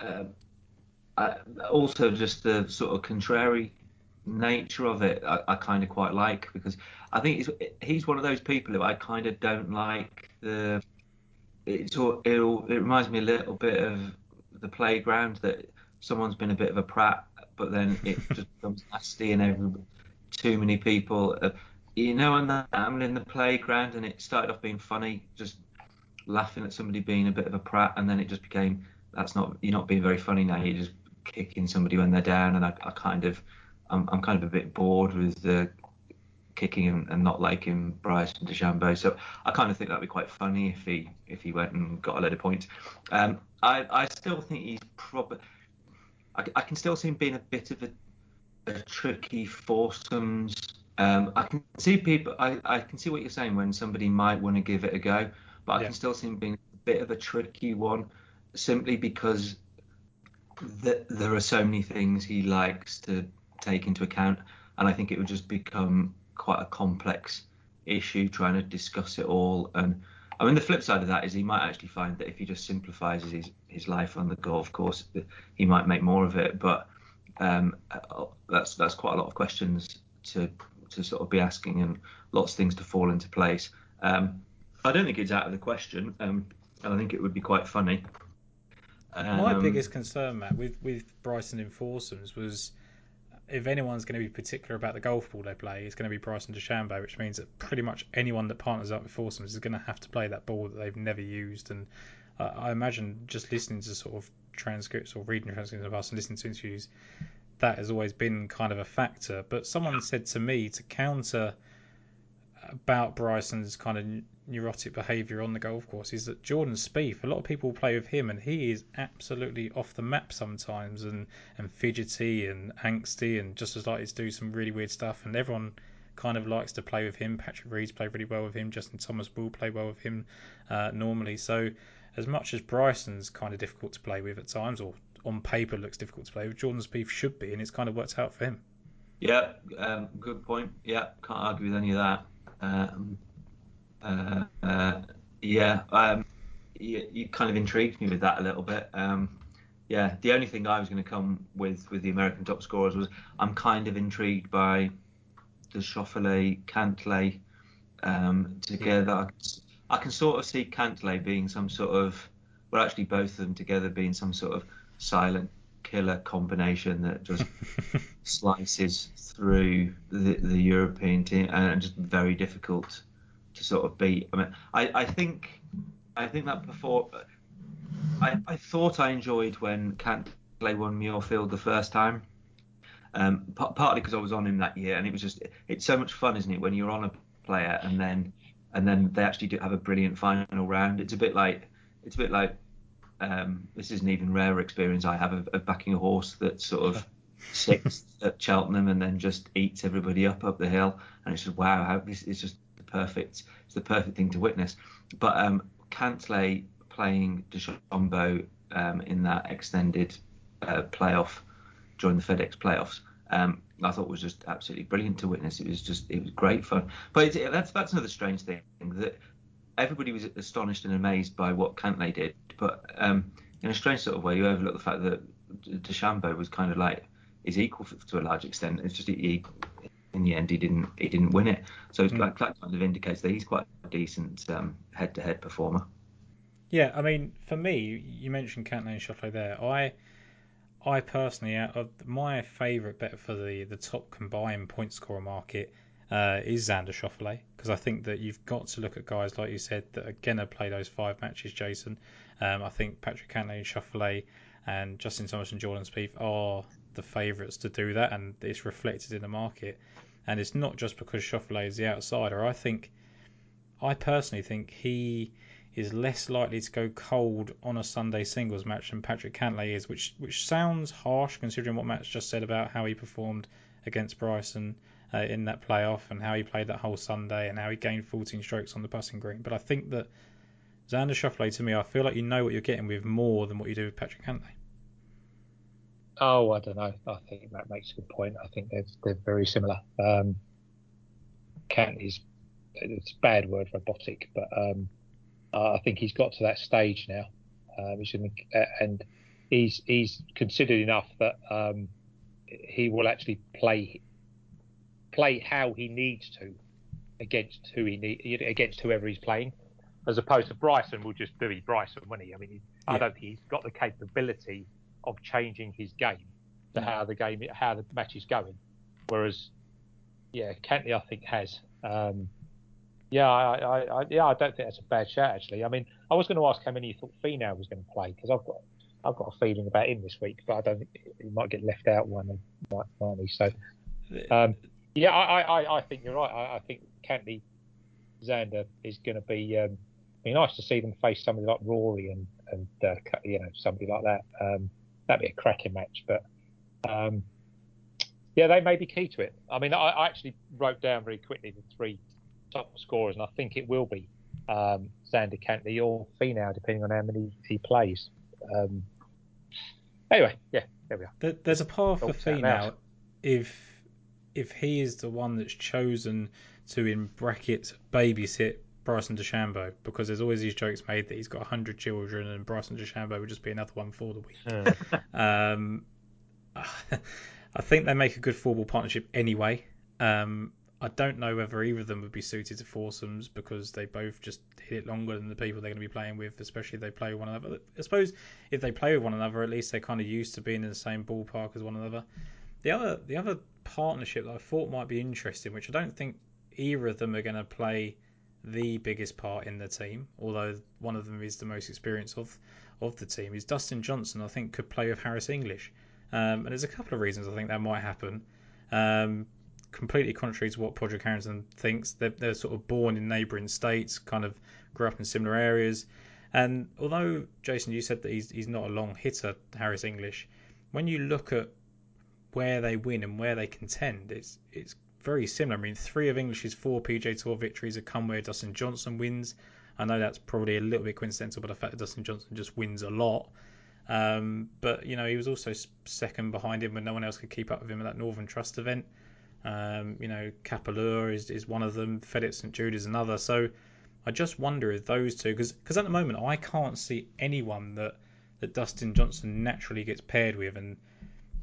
uh, I, also, just the sort of contrary nature of it, I, I kind of quite like because I think he's one of those people who I kind of don't like the. It's it it reminds me a little bit of the playground that someone's been a bit of a prat, but then it just becomes nasty and every, too many people. Uh, you know, and that I'm in the playground and it started off being funny, just laughing at somebody being a bit of a prat, and then it just became that's not you're not being very funny now. You're just kicking somebody when they're down, and I, I kind of I'm, I'm kind of a bit bored with the kicking and, and not liking Bryson DeChambeau. So I kind of think that'd be quite funny if he if he went and got a load of points. Um, I I still think he's probably I, I, can still see him being a bit of a, a tricky foursomes. Um, I can see people. I, I can see what you're saying when somebody might want to give it a go, but I yeah. can still see him being a bit of a tricky one, simply because the, there are so many things he likes to take into account, and I think it would just become quite a complex issue trying to discuss it all. And I mean, the flip side of that is he might actually find that if he just simplifies his his life on the golf course, he might make more of it. But um, that's that's quite a lot of questions to to sort of be asking and lots of things to fall into place. Um, I don't think it's out of the question, um, and I think it would be quite funny. My um, biggest concern, Matt, with with Bryson in foursomes was if anyone's going to be particular about the golf ball they play, it's going to be Bryson DeChambeau, which means that pretty much anyone that partners up with foursomes is going to have to play that ball that they've never used. And uh, I imagine just listening to sort of transcripts or reading transcripts of us and listening to interviews, that has always been kind of a factor. But someone said to me to counter about Bryson's kind of neurotic behaviour on the golf course is that Jordan Spieth, a lot of people play with him, and he is absolutely off the map sometimes, and and fidgety and angsty, and just as likely to do some really weird stuff. And everyone kind of likes to play with him. Patrick Reed's played really well with him. Justin Thomas will play well with him uh, normally. So as much as Bryson's kind of difficult to play with at times, or on paper looks difficult to play with, Jordan Spieth should be, and it's kind of worked out for him. Yeah, um, good point. Yeah, can't argue with any of that. Um, uh, uh, yeah, um, you, you, kind of intrigued me with that a little bit. Um, yeah, the only thing I was going to come with with the American top scorers was I'm kind of intrigued by the Schauffele Cantlay um, together. I can sort of see Cantlay being some sort of, well, actually both of them together being some sort of silent killer combination that just slices through the, the European team and just very difficult to sort of beat. I mean, I, I think I think that before I, I thought I enjoyed when Cantlay won Muirfield the first time, Um, p- partly because I was on him that year, and it was just it's so much fun, isn't it, when you're on a player and then and then they actually do have a brilliant final round. It's a bit like it's a bit like um, this is an even rarer experience I have of, of backing a horse that sort of sixth at Cheltenham and then just eats everybody up up the hill, and it's just wow, how this is just perfect it's the perfect thing to witness. But um, Cantlay playing DeChambeau um, in that extended uh, playoff during the FedEx playoffs. Um, I thought was just absolutely brilliant to witness. It was just it was great fun. But that's that's another strange thing that everybody was astonished and amazed by what Cantlay did, but um, in a strange sort of way, you overlook the fact that DeChambeau was kind of like is equal to a large extent. It's just he, in the end he didn't he didn't win it. So mm. that, that, kind of indicates that he's quite a decent um, head-to-head performer. Yeah, I mean, for me, you mentioned Cantlay and Schauffele there. I I personally, out of my favourite bet for the the top combined point scorer market uh, is Xander Schauffele because I think that you've got to look at guys like you said that are gonna play those five matches. Jason, um, I think Patrick Cantlay and Schauffele and Justin Thomas and Jordan Spieth are the favourites to do that, and it's reflected in the market. And it's not just because Schauffele is the outsider. I think, I personally think he is less likely to go cold on a Sunday singles match than Patrick Cantlay is, which which sounds harsh considering what Matt's just said about how he performed against Bryson uh, in that playoff and how he played that whole Sunday and how he gained 14 strokes on the putting green. But I think that Xander Schauffele, to me, I feel like you know what you're getting with more than what you do with Patrick Cantlay. Oh, I don't know. I think that makes a good point. I think they're, they're very similar. Um, is it's a bad word, robotic, but um, I think he's got to that stage now. Um, he's in the, and he's he's considered enough that um, he will actually play play how he needs to against who he need against whoever he's playing, as opposed to Bryson will just be Bryson, won't he? I mean, he, yeah. I don't think he's got the capability of changing his game to yeah. how the game how the match is going. Whereas, yeah, Cantlay I think has. Um, yeah, I, I, I, yeah, I don't think that's a bad shout actually. I mean, I was going to ask how many you thought Finau was going to play because I've got I've got a feeling about him this week, but I don't think he might get left out one, might, might he? So, um, yeah, I, I, I think you're right. I, I think Cantlay Xander is going to be. Um, be nice to see them face somebody like Rory and and uh, you know somebody like that. Um, that'd be a cracking match. But um, yeah, they may be key to it. I mean, I, I, actually wrote down very quickly the three top scorers, and I think it will be um, Xander Cantlay or Finau, depending on how many he plays. Um, anyway, yeah, there we are. There's a path for Finau if if he is the one that's chosen to, in brackets, babysit Bryson DeChambeau, because there's always these jokes made that he's got 100 children and Bryson DeChambeau would just be another one for the week. um, I think they make a good four ball partnership anyway. Um, I don't know whether either of them would be suited to foursomes because they both just hit it longer than the people they're going to be playing with, especially if they play with one another. I suppose if they play with one another, at least they're kind of used to being in the same ballpark as one another. The other the other partnership that I thought might be interesting, which I don't think either of them are going to play the biggest part in the team, although one of them is the most experienced of of the team, is Dustin Johnson. I think could play with Harris English, um, and there's a couple of reasons I think that might happen. Um, completely contrary to what Padraig Harrington thinks, they're, they're sort of born in neighbouring states, kind of grew up in similar areas, and although Jason, you said that he's he's not a long hitter, Harris English, when you look at where they win and where they contend, it's it's very similar. I mean, three of English's four PGA Tour victories have come where Dustin Johnson wins. I know that's probably a little bit coincidental, but the fact that Dustin Johnson just wins a lot. Um, but you know, he was also second behind him when no one else could keep up with him at that Northern Trust event. Um, you know, Kapalua is, is one of them. FedEx St Jude is another. So I just wonder if those two, because at the moment I can't see anyone that that Dustin Johnson naturally gets paired with, and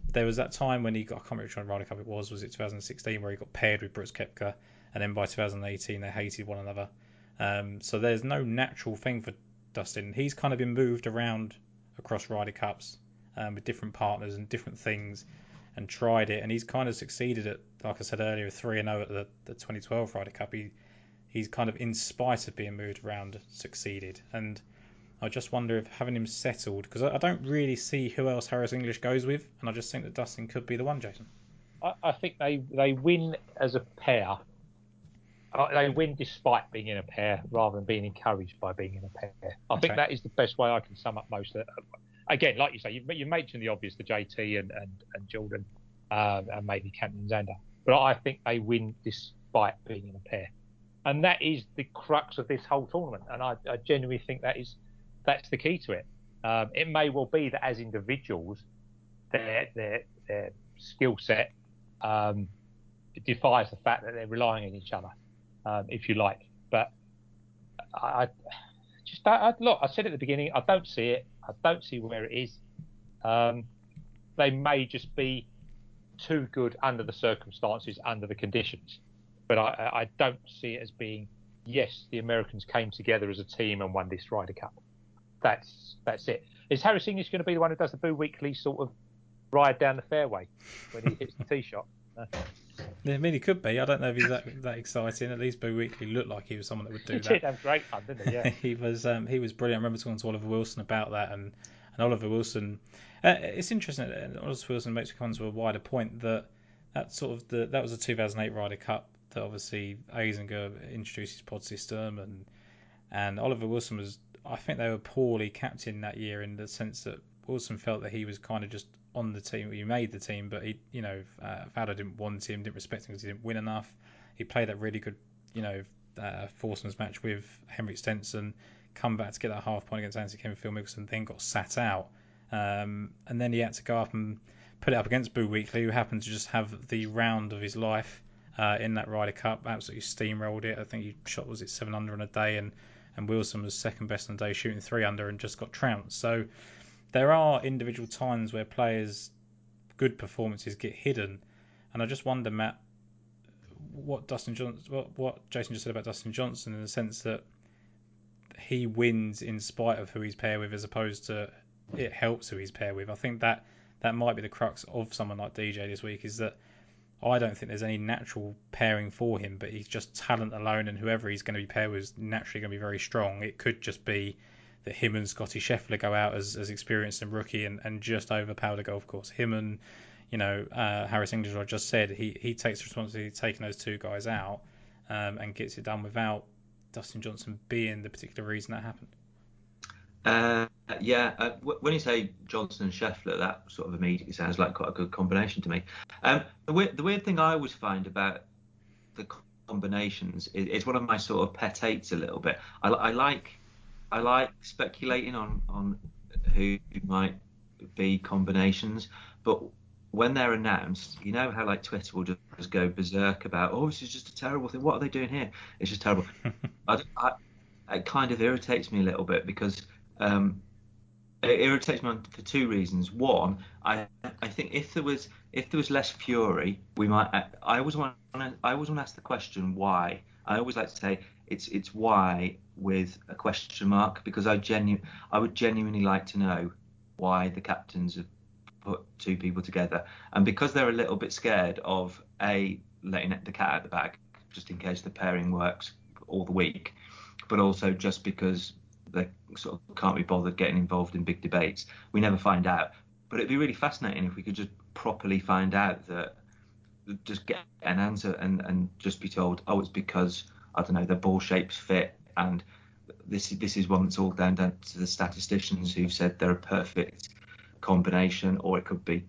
there was that time when he got, I can't remember which Ryder Cup it was, was it 2016, where he got paired with Brooks Koepka, and then by 2018 they hated one another. Um, so there's no natural thing for Dustin. He's kind of been moved around across Ryder Cups um, with different partners and different things and tried it, and he's kind of succeeded at, like I said earlier, 3 and 0 at the, the 2012 Ryder Cup. He, he's kind of, in spite of being moved around, succeeded. And I just wonder if having him settled, because I, I, don't really see who else Harris English goes with, and I just think that Dustin could be the one, Jason. I, I think they they win as a pair. Uh, They win despite being in a pair rather than being encouraged by being in a pair. I think that is the best way I can sum up most of it. Again, like you say, you, you mentioned the obvious, the JT and, and, and Jordan um, and maybe Cantlay Xander. But I think they win despite being in a pair. And that is the crux of this whole tournament. And I, I genuinely think that is that's the key to it. Um, it may well be that as individuals, their their, their skill set um, defies the fact that they're relying on each other, um, if you like. But I, I just I, look. I said at the beginning, I don't see it. I don't see where it is. Um, they may just be too good under the circumstances, under the conditions. But I I don't see it as being. Yes, the Americans came together as a team and won this Ryder Cup. That's that's it. Is Harris English going to be the one who does the Boo Weekly sort of ride down the fairway when he hits the tee shot? Uh, I mean, he could be. I don't know if he's that that exciting. At least Boo Weekly looked like he was someone that would do he that. did have great fun, didn't he? Yeah. he was um, he was brilliant. I remember talking to Oliver Wilson about that, and, and Oliver Wilson. Uh, it's interesting. And Oliver Wilson makes me come to a wider point that that sort of the that was a 2008 Ryder Cup that obviously Azinger introduced his pod system, and and Oliver Wilson was. I think they were poorly captained that year in the sense that Wilson felt that he was kind of just on the team. He made the team, but he, you know, uh, Faldo didn't want him, didn't respect him because he didn't win enough. He played that really good, you know, uh, foursomes match with Henrik Stenson, come back to get that half point against Anthony Kevin Phil Mickelson, then got sat out. Um, and then he had to go up and put it up against Boo Weekly, who happened to just have the round of his life uh, in that Ryder Cup. Absolutely steamrolled it. I think he shot was it 700 on a day, and and Wilson was second best on the day, shooting three under, and just got trounced. So there are individual times where players' good performances get hidden, and I just wonder, Matt, what Dustin Johnson, what, what Jason just said about Dustin Johnson, in the sense that he wins in spite of who he's paired with, as opposed to it helps who he's paired with. I think that that might be the crux of someone like DJ this week, is that I don't think there's any natural pairing for him, but he's just talent alone, and whoever he's going to be paired with is naturally going to be very strong. It could just be that him and Scottie Scheffler go out as, as experienced and rookie and, and just overpower the golf course. Him and you know uh, Harris English, I just said, he he takes responsibility taking those two guys out um, and gets it done without Dustin Johnson being the particular reason that happened. Uh, yeah, uh, w- when you say Johnson and Scheffler, that sort of immediately sounds like quite a good combination to me. Um, the, weird, the weird thing I always find about the combinations is, is one of my sort of pet hates a little bit. I, I like I like speculating on on who might be combinations, but when they're announced, you know how like Twitter will just, go berserk about, oh, this is just a terrible thing. What are they doing here? It's just terrible. I, I, it kind of irritates me a little bit because um, it irritates me for two reasons. One, I I think if there was if there was less fury, we might. I always want to I always want to ask the question why. I always like to say it's it's why with a question mark because I genu I would genuinely like to know why the captains have put two people together and because they're a little bit scared of a letting the cat out the bag just in case the pairing works all the week, but also just because they sort of can't be bothered getting involved in big debates. We never find out. But it'd be really fascinating if we could just properly find out that, just get an answer and, and just be told, oh, it's because, I don't know, the ball shapes fit and this, this is one that's all down, down to the statisticians who've said they're a perfect combination, or it could be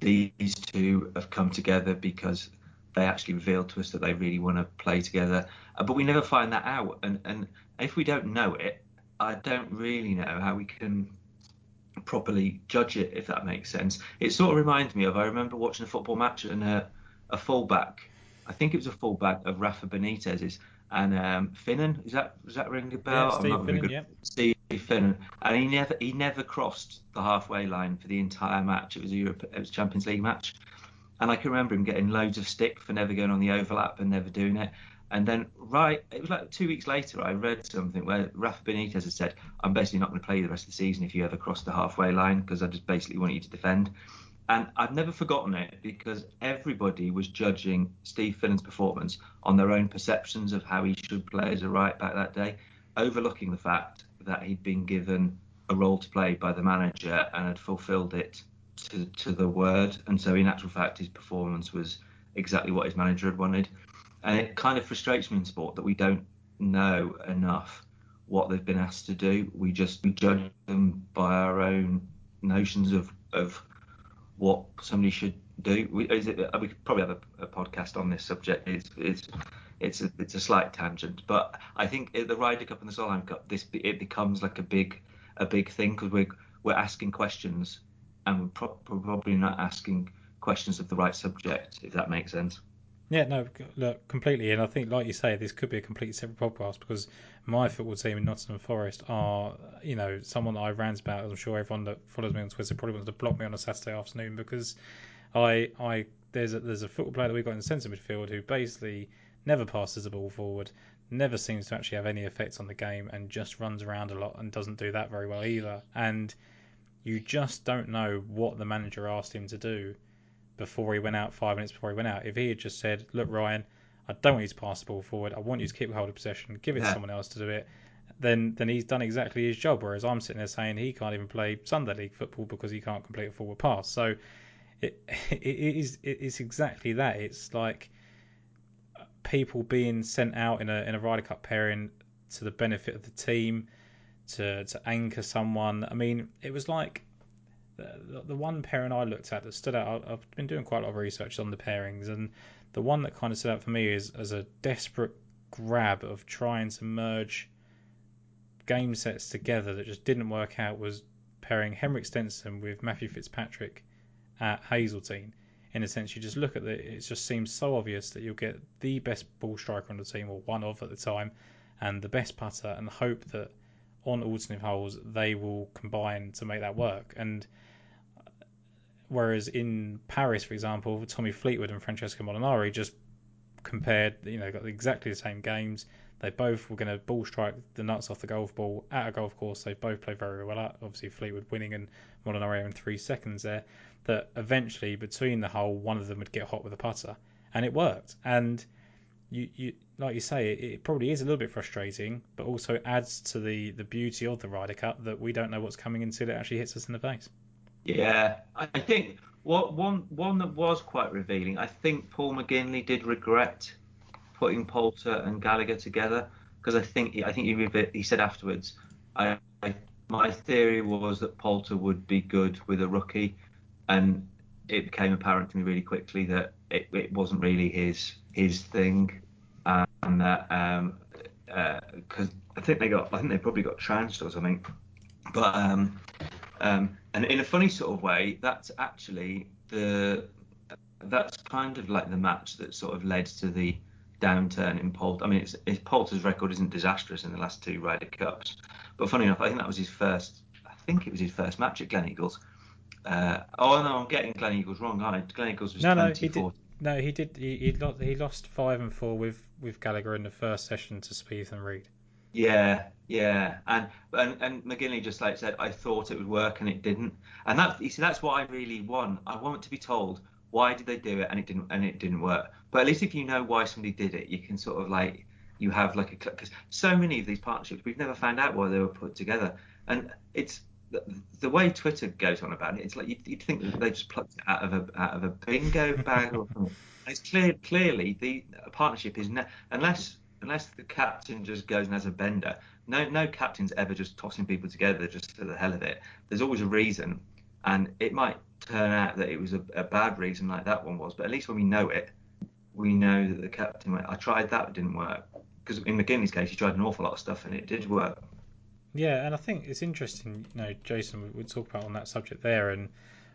these two have come together because they actually revealed to us that they really want to play together. Uh, but we never find that out. And, and if we don't know it, I don't really know how we can properly judge it, if that makes sense. It sort of reminds me of I remember watching a football match and a, a fullback, I think it was a fullback of Rafa Benitez's and um, Finnan. Is that does that ring a bell? Yeah, I'm not Finnan, good- yeah. Steve Finnan, and he never he never crossed the halfway line for the entire match. It was a Europe, it was Champions League match, and I can remember him getting loads of stick for never going on the overlap and never doing it. And then right, it was like two weeks later, I read something where Rafa Benitez had said, "I'm basically not going to play the rest of the season if you ever cross the halfway line because I just basically want you to defend." And I've never forgotten it because everybody was judging Steve Finnan's performance on their own perceptions of how he should play as a right back that day, overlooking the fact that he'd been given a role to play by the manager and had fulfilled it to, to the word. And so, in actual fact, his performance was exactly what his manager had wanted. And it kind of frustrates me in sport that we don't know enough what they've been asked to do. We just we judge them by our own notions of of what somebody should do. We, it, uh, we could probably have a, a, podcast on this subject. It's it's it's a, it's a slight tangent, but I think the Ryder Cup and the Solheim Cup, this it becomes like a big a big thing because we're we're asking questions and we're pro- probably not asking questions of the right subject, if that makes sense. Yeah, no, look, completely. And I think, like you say, this could be a completely separate podcast because my football team in Nottingham Forest are, you know, someone that I rant about. I'm sure everyone that follows me on Twitter probably wants to block me on a Saturday afternoon because I, I, there's a there's a football player that we've got in the centre midfield who basically never passes the ball forward, never seems to actually have any effect on the game, and just runs around a lot and doesn't do that very well either. And you just don't know what the manager asked him to do before he went out, five minutes before he went out. If he had just said, "Look, Ryan, I don't want you to pass the ball forward. I want you to keep hold of possession. Give it yeah. to someone else to do it," then then he's done exactly his job. Whereas I'm sitting there saying he can't even play Sunday League football because he can't complete a forward pass. So it it is it is exactly that. It's like people being sent out in a in a Ryder Cup pairing to the benefit of the team to to anchor someone. I mean, it was like the, the one pairing I looked at that stood out, I've been doing quite a lot of research on the pairings, and the one that kind of stood out for me is as a desperate grab of trying to merge game sets together that just didn't work out was pairing Henrik Stenson with Matthew Fitzpatrick at Hazeltine. In a sense, you just look at it, it just seems so obvious that you'll get the best ball striker on the team, or one of at the time, and the best putter, and hope that on alternative holes they will combine to make that work. And Whereas in Paris, for example, Tommy Fleetwood and Francesco Molinari just compared, you know, got exactly the same games. They both were going to ball strike the nuts off the golf ball at a golf course. They both played very well at. Obviously, Fleetwood winning and Molinari in three seconds there. That eventually, between the hole, one of them would get hot with a putter, and it worked. And you, you like you say, it, it, probably is a little bit frustrating, but also adds to the the beauty of the Ryder Cup that we don't know what's coming until it actually hits us in the face. Yeah, I think what one one that was quite revealing. I think Paul McGinley did regret putting Poulter and Gallagher together because I think I think he he said afterwards, I, I my theory was that Poulter would be good with a rookie, and it became apparent to me really quickly that it, it wasn't really his his thing, and that um because uh, I think they got I think they probably got trounced or something, but um um, and in a funny sort of way, that's actually the that's kind of like the match that sort of led to the downturn in Poulter. I mean, it's, it's, Poulter's record isn't disastrous in the last two Ryder Cups, but funny enough, I think that was his first. I think it was his first match at Gleneagles. Uh, oh no, I'm getting Gleneagles wrong, aren't I? Gleneagles was no, no, he did. No, he did. He, he, lost, he lost five and four with, with Gallagher in the first session to Spieth and Reed. Yeah, yeah, and and and McGinley just like said, I thought it would work and it didn't, and that you see that's what I really want. I want to be told why did they do it and it didn't and it didn't work. But at least if you know why somebody did it, you can sort of like you have like a because so many of these partnerships we've never found out why they were put together, and it's the, the way Twitter goes on about it. It's like you'd, you'd think they just plucked it out of a out of a bingo bag or something. It's clear clearly the partnership is ne- unless unless the captain just goes and has a bender, no no captain's ever just tossing people together just for the hell of it. There's always a reason, and it might turn out that it was a, a bad reason like that one was, but at least when we know it, we know that the captain went, I tried that, it didn't work. Because in McGinley's case, he tried an awful lot of stuff and it did work. Yeah, and I think it's interesting, you know, Jason, we, we talk about on that subject there, and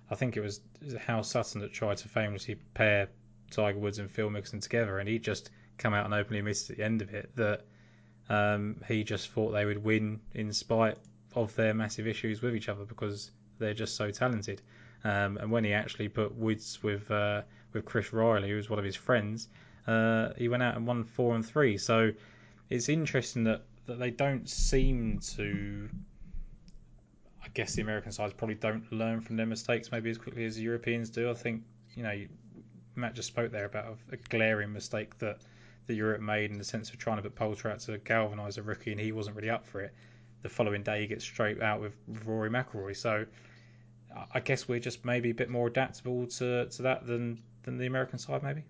I think it was Hal Sutton that tried to famously pair Tiger Woods and Phil Mickelson together, and he just come out and openly admitted at the end of it that um, he just thought they would win in spite of their massive issues with each other because they're just so talented. Um, and when he actually put Woods with uh, with Chris Riley, who was one of his friends, uh, he went out and won four and three. So it's interesting that, that they don't seem to. I guess the American sides probably don't learn from their mistakes maybe as quickly as the Europeans do. I think you know Matt just spoke there about a glaring mistake that that Europe made in the sense of trying to put Poulter out to galvanise a rookie, and he wasn't really up for it. The following day, he gets straight out with Rory McIlroy. So I guess we're just maybe a bit more adaptable to, to that than than the American side, maybe.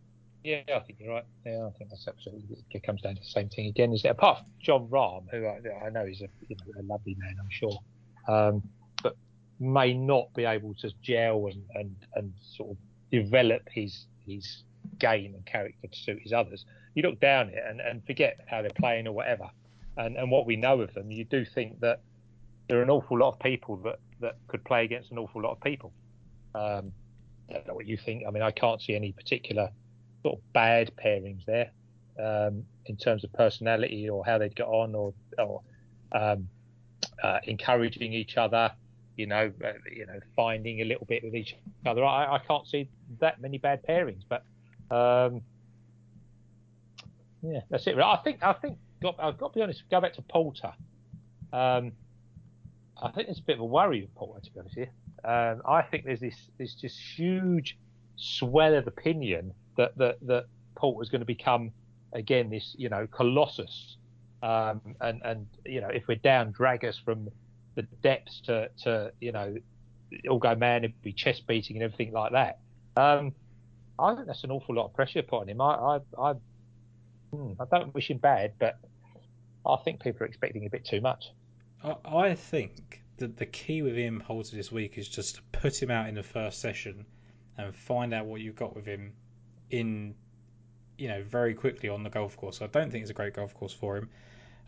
Yeah, I think you're right. Yeah, I think that's absolutely. It comes down to the same thing again. Is it apart from Jon Rahm, who I, I know is a you know a lovely man, I'm sure, um, but may not be able to gel and, and, and sort of develop his his game and character to suit his others. You look down it and, and forget how they're playing or whatever, and and what we know of them, you do think that there are an awful lot of people that that could play against an awful lot of people. Um, I don't know what you think. I mean, I can't see any particular sort of bad pairings there um, in terms of personality or how they'd get on or, or um, uh, encouraging each other. You know, uh, you know, finding a little bit with each other. I, I can't see that many bad pairings, but um, yeah, that's it. I think I think I've got to be honest. Go back to Poulter. Um, I think there's a bit of a worry with Poulter, to be honest here. Um, I think there's this this just huge swell of opinion that that that Poulter's going to become again this you know colossus, um, and and you know if we're down, drag us from the depths to to you know all go man, it'd be chest beating and everything like that. Um, I think that's an awful lot of pressure put on him. I I I, hmm, I don't wish him bad, but I think people are expecting a bit too much. I, I think that the key with Ian Poulter this week is just to put him out in the first session and find out what you've got with him in you know very quickly on the golf course. I don't think it's a great golf course for him.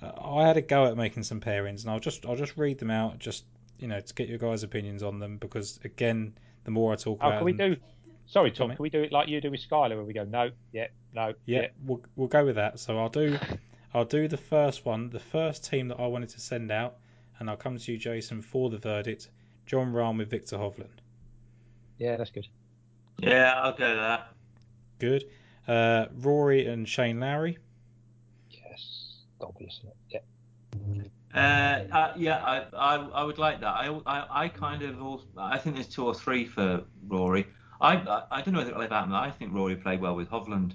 Uh, I had a go at making some pairings, and I'll just I'll just read them out, just you know, to get your guys' opinions on them, because again, the more I talk oh, about, can we do? Sorry, Tom. Can we do it like you do with Skyler, where we go, no, yeah, no, yeah, yeah, we'll we'll go with that. So I'll do I'll do the first one, the first team that I wanted to send out, and I'll come to you, Jason, for the verdict. Jon Rahm with Viktor Hovland. Yeah, that's good. Yeah, I'll go that. Good. Uh, Rory and Shane Lowry. Yes, obviously. Yeah. Uh, uh, yeah, I, I, I would like that. I, I, I kind of, also, I think there's two or three for Rory. I, I, don't know whether like that. I think Rory played well with Hovland.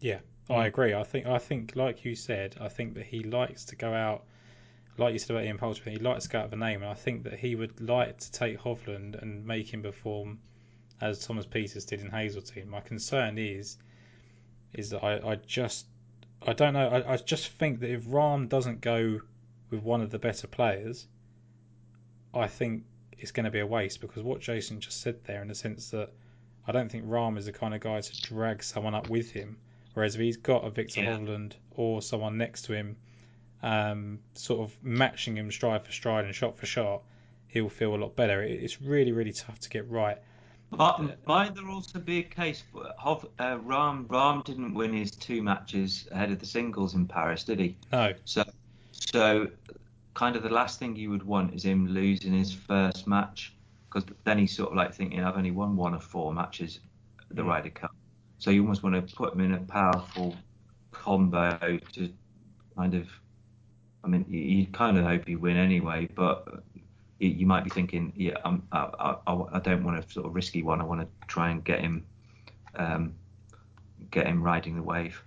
Yeah, I agree. I think, I think, like you said, I think that he likes to go out. Like you said about Ian Poulter, he likes to go out of a name, and I think that he would like to take Hovland and make him perform as Thomas Pieters did in Hazeltine. My concern is is that I, I just I don't know. I, I just think that if Rahm doesn't go with one of the better players, I think it's going to be a waste because what Jason just said there, in the sense that I don't think Rahm is the kind of guy to drag someone up with him. Whereas if he's got a Viktor yeah. Hovland or someone next to him, um, sort of matching him stride for stride and shot for shot, he'll feel a lot better. It's really, really tough to get right. But might there also be a case for uh, Ram Rahm didn't win his two matches ahead of the singles in Paris, did he? No. So, so kind of the last thing you would want is him losing his first match, because then he's sort of like thinking, I've only won one of four matches at the mm. Ryder Cup. So you almost want to put him in a powerful combo to kind of. I mean, you, you kind of hope he win anyway, but you might be thinking, yeah, I'm, I, I, I don't want a sort of risky one. I want to try and get him, um, get him riding the wave.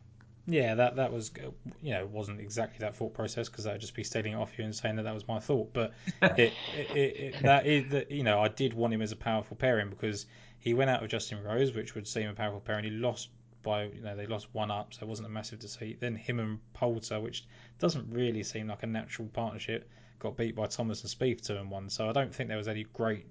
Yeah, that that was, uh, you know, wasn't exactly that thought process because that would just be stealing it off you and saying that that was my thought. But it, it, it, that is that you know I did want him as a powerful pairing because he went out with Justin Rose, which would seem a powerful pairing. He lost by you know they lost one up, so it wasn't a massive defeat. Then him and Poulter, which doesn't really seem like a natural partnership got beat by Thomas and Spieth two and one. So I don't think there was any great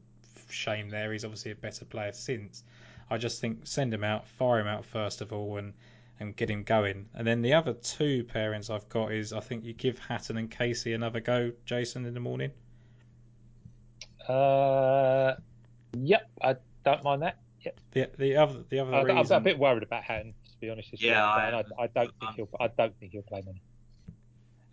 shame there. He's obviously a better player since. I just think send him out, fire him out first of all, and and get him going. And then the other two pairings I've got is I think you give Hatton and Casey another go, Jason, in the morning. Uh, yep, I don't mind that. Yep. The the other the other I, reason... I'm a bit worried about Hatton, to be honest. Yeah, I, I, I, don't think he'll I don't think he'll play many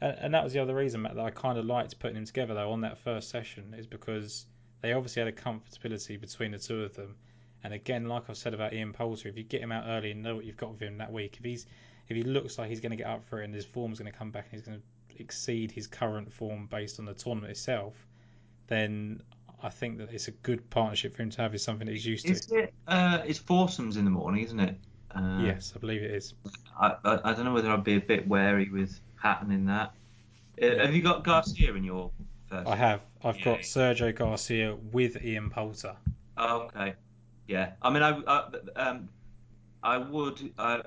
and, and that was the other reason, Matt, that I kind of liked putting them together though on that first session is because they obviously had a comfortability between the two of them. And again, like I've said about Ian Poulter, if you get him out early and know what you've got with him that week, if he's if he looks like he's going to get up for it and his form's going to come back and he's going to exceed his current form based on the tournament itself, then I think that it's a good partnership for him to have. Is something that he's used is to. It, uh, it's foursomes in the morning, isn't it? Uh, yes, I believe it is. I, I, I don't know whether I'd be a bit wary with Hatton in that. Uh, have you got Garcia in your first? I have. I've Yeah. got Sergio Garcia with Ian Poulter. Oh, okay. Yeah. I mean, I, I um, I would. Uh,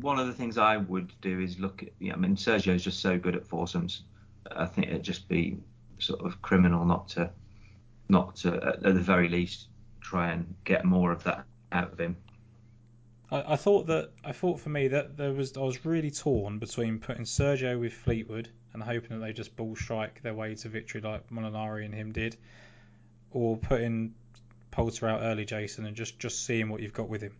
one of the things I would do is look at. Yeah, I mean, Sergio's just so good at foursomes. I think it'd just be sort of criminal not to, not to at the very least try and get more of that out of him. I, I thought that I thought for me that there was I was really torn between putting Sergio with Fleetwood and hoping that they just ball strike their way to victory like Molinari and him did, or putting Poulter out early, Jason, and just just seeing what you've got with him.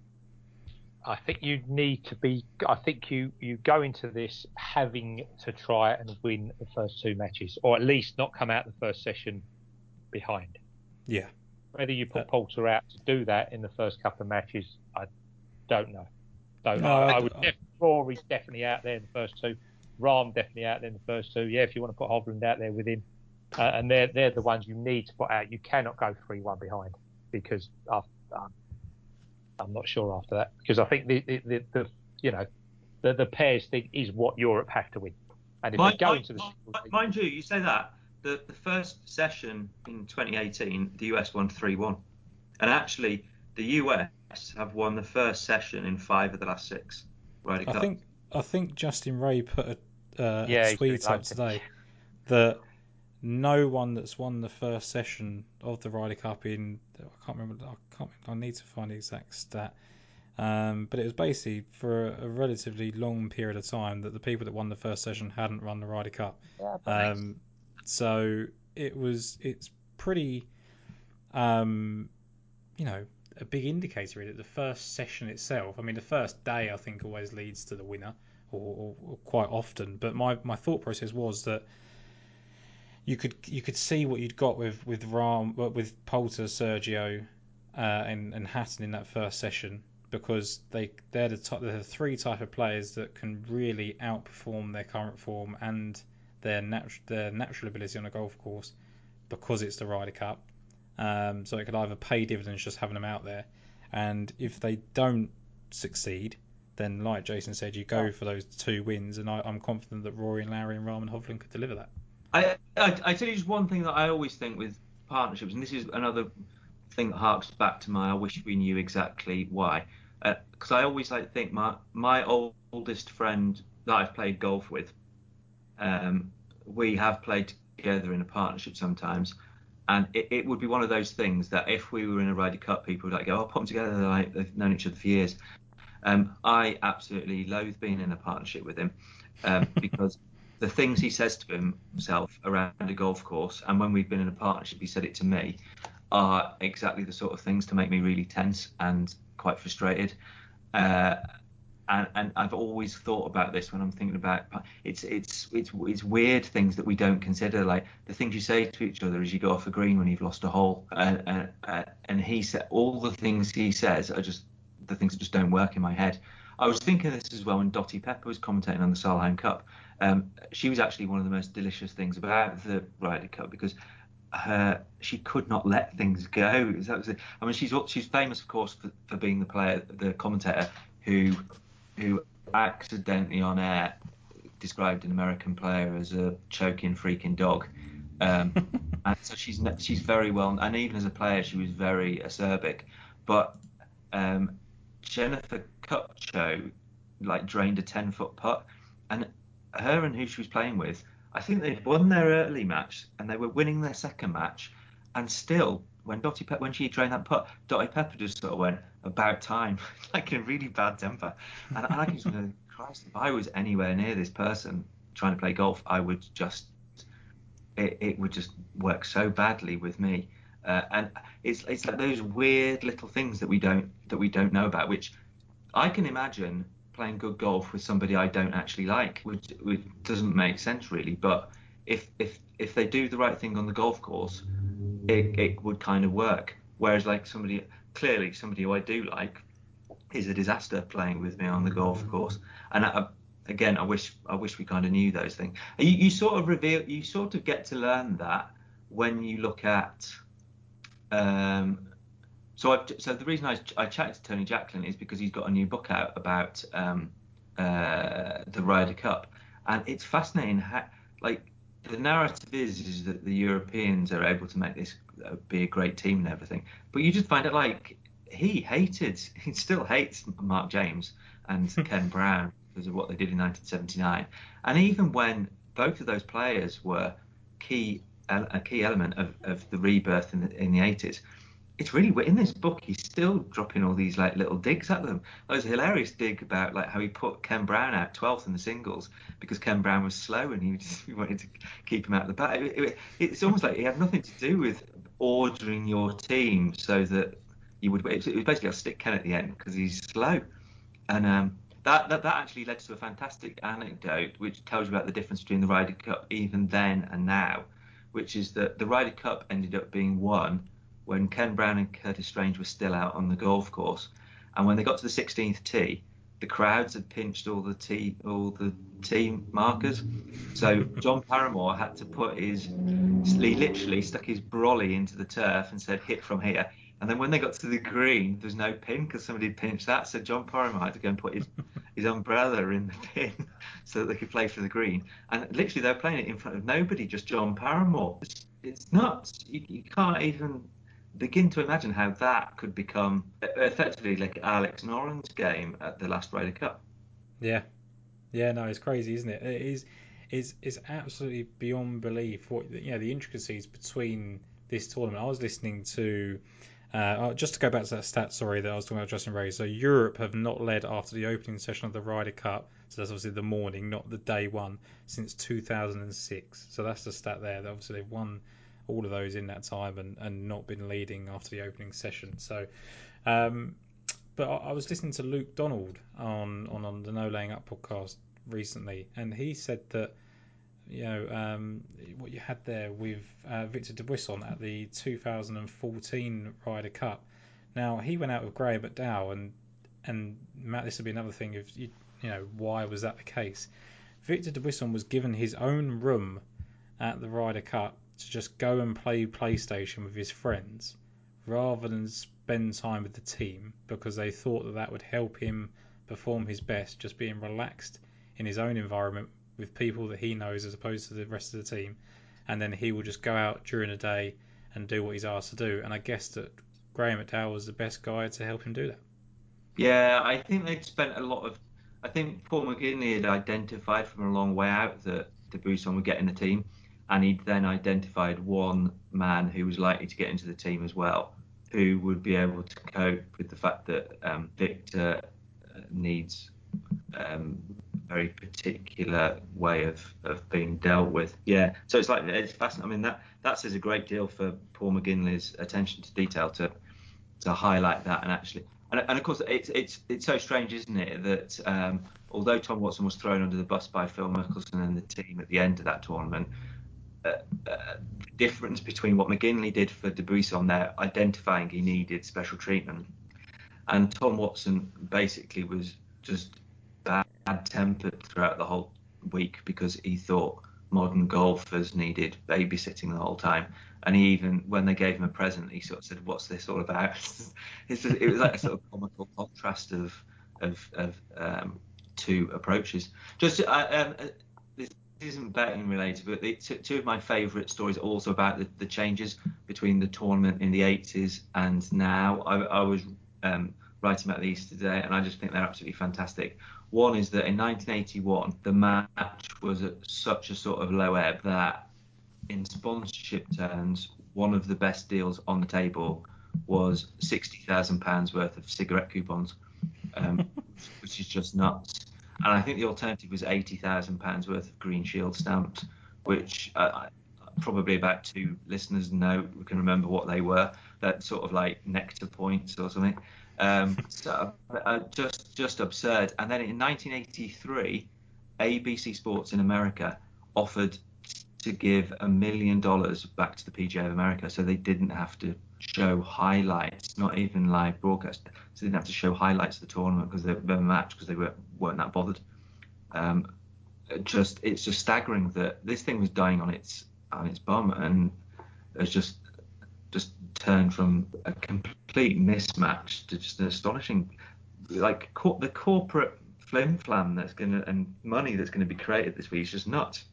I think you need to be. I think you you go into this having to try and win the first two matches, or at least not come out the first session behind. Yeah. Whether you put Uh, Poulter out to do that in the first couple of matches, I don't know. Don't No, know. I, I- would. Def- Rory's definitely out there in the first two. Rahm definitely out there in the first two. Yeah, if you want to put Hovland out there with him, uh, and they're they're the ones you need to put out. You cannot go three one behind because uh, um, I'm not sure after that because I think the the, the, the you know the the pairs thing is what Europe have to win, and if Mind, they go mind- into the mind- mind you, you say that the, the first session in 2018, the US won 3-1, and actually the US have won the first session in five of the last six. Ryder I think I think Justin Ray put a, uh, Yeah, a tweet doing up loads. today that no one that's won the first session of the Ryder Cup in I can't remember I can't I need to find the exact stat. Um, but it was basically for a, a relatively long period of time that the people that won the first session hadn't run the Ryder Cup. Um, so it was it's pretty um, you know a big indicator really. The first session itself, I mean, the first day I think always leads to the winner, or, or, or quite often. But my, my thought process was that you could you could see what you'd got with with Rahm with Poulter, Sergio, uh, and and Hatton in that first session because they they're the type, they're the three type of players that can really outperform their current form and their natural their natural ability on a golf course because it's the Ryder Cup. Um, so it could either pay dividends just having them out there, and if they don't succeed, then like Jason said, you go for those two wins, and I, I'm confident that Rory and Larry and Rahman Hovland could deliver that. I, I, I tell you just one thing that I always think with partnerships, and this is another thing that harks back to my I wish we knew exactly why. Because I always like think my my oldest friend that I've played golf with, um, we have played together in a partnership sometimes, and it, it would be one of those things that if we were in a Ryder Cup, people would like go, oh, put them together. They're like they've known each other for years. Um, I absolutely loathe being in a partnership with him um, because the things he says to himself around a golf course, and when we've been in a partnership, he said it to me, are exactly the sort of things to make me really tense and quite frustrated. Uh, and, and I've always thought about this when I'm thinking about it's it's it's it's weird things that we don't consider like the things you say to each other as you go off a green when you've lost a hole uh, uh, uh, and he said all the things he says are just the things that just don't work in my head. I was thinking this as well when Dottie Pepper was commentating on the Solheim Cup. Um, she was actually one of the most delicious things about the Ryder Cup because her she could not let things go. That was it. I mean, she's she's famous, of course, for, for being the player, the commentator who who accidentally on air described an American player as a choking freaking dog. Um, and so she's she's very well, and even as a player, she was very acerbic. But um, Jennifer Kupcho like drained a ten foot putt, and her and who she was playing with, I think they'd won their early match and they were winning their second match, and still when Dottie Pe- when she drained that putt, Dottie Pepper just sort of went about time, like in a really bad temper, and, and I just go, Christ, if I was anywhere near this person trying to play golf, I would just it, it would just work so badly with me. Uh, and it's it's like those weird little things that we don't that we don't know about, which I can imagine playing good golf with somebody I don't actually like, which, which doesn't make sense really. But if if if they do the right thing on the golf course, it, it would kind of work. Whereas like somebody clearly somebody who I do like is a disaster playing with me on the golf course. And I, again, I wish I wish we kind of knew those things. You, you sort of reveal, you sort of get to learn that when you look at. Um, so I've, so the reason I, I chatted to Tony Jacklin is because he's got a new book out about um, uh, the Ryder Cup, and it's fascinating how like the narrative is is that the Europeans are able to make this uh, be a great team and everything, but you just find it like he hated, he still hates Mark James and Ken Brown because of what they did in 1979, and even when both of those players were key a key element of, of the rebirth in the, in the 80s it's really in this book he's still dropping all these like little digs at them. There's a hilarious dig about like how he put ken brown out 12th in the singles because ken brown was slow and he just he wanted to keep him out of the back it, it, it's almost like he had nothing to do with ordering your team so that you would it was basically a stick ken at the end because he's slow. And um, that, that that actually led to a fantastic anecdote which tells you about the difference between the Ryder Cup even then and now which is that the Ryder Cup ended up being won when Ken Brown and Curtis Strange were still out on the golf course, and when they got to the 16th tee, the crowds had pinched all the tee all the team markers. So John Paramor had to put his he literally stuck his brolly into the turf and said hit from here. And then when they got to the green, there's no pin because somebody pinched that. So John Paramor had to go and put his, his umbrella in the pin so that they could play for the green. And literally they were playing it in front of nobody, just John Paramor. It's, it's nuts. You, you can't even begin to imagine how that could become effectively like Alex Noren's game at the last Ryder Cup. Yeah, yeah, no, it's crazy, isn't it? It is, is, is absolutely beyond belief. What you know, the intricacies between this tournament. I was listening to. Uh, oh, just to go back to that stat, sorry, that I was talking about Justin Ray. So Europe have not led after the opening session of the Ryder Cup, so that's obviously the morning, not the day one, since 2006. So that's the stat there. That Obviously they've won all of those in that time and, and not been leading after the opening session. So, um, but I, I, was listening to Luke Donald on, on, on the No Laying Up podcast recently, and he said that you know um, what you had there with uh, Victor Dubuisson at the 2014 Ryder Cup. Now he went out with Graham McDowell, and and Matt, this would be another thing if you you know why was that the case? Victor Dubuisson was given his own room at the Ryder Cup to just go and play PlayStation with his friends rather than spend time with the team because they thought that that would help him perform his best just being relaxed in his own environment with people that he knows as opposed to the rest of the team. And then he will just go out during the day and do what he's asked to do. And I guess that Graham McDowell was the best guy to help him do that. Yeah, I think they'd spent a lot of I think Paul McGinley had identified from a long way out that De Dubuisson would get in the team and he'd then identified one man who was likely to get into the team as well, who would be able to cope with the fact that um, Victor uh, needs um, very particular way of, of being dealt with. Yeah, so it's like it's fascinating. I mean that that says a great deal for Paul McGinley's attention to detail to to highlight that and actually and, and of course it's it's it's so strange, isn't it, that um, although Tom Watson was thrown under the bus by Phil Mickelson and the team at the end of that tournament, uh, difference between what McGinley did for Dubuisson there, identifying he needed special treatment, and Tom Watson basically was just bad tempered throughout the whole week because he thought modern golfers needed babysitting the whole time. And he even, when they gave him a present, he sort of said, "What's this all about?" just, it was like a sort of comical contrast of of, of um, two approaches. Just uh, um, isn't betting related, but the, two of my favourite stories are also about the, the, changes between the tournament in the 80s and now. I, I was um, writing about these today, and I just think they're absolutely fantastic. One is that in 1981, the match was at such a sort of low ebb that, in sponsorship terms, one of the best deals on the table was £60,000 worth of cigarette coupons, um, which is just nuts and I think the alternative was eighty thousand pounds worth of Green Shield stamps, which uh, probably about two listeners know can remember what they were. That sort of like nectar points or something. Um, so uh, just just absurd. And then in 1983, ABC Sports in America offered to give a million dollars back to the PGA of America, so they didn't have to show highlights, not even live broadcast. So they didn't have to show highlights of the tournament because they were match because they weren't, weren't that bothered. Um, just it's just staggering that this thing was dying on its on its bum and it's just just turned from a complete mismatch to just an astonishing like co- the corporate flim flam that's gonna and money that's gonna be created this week is just nuts.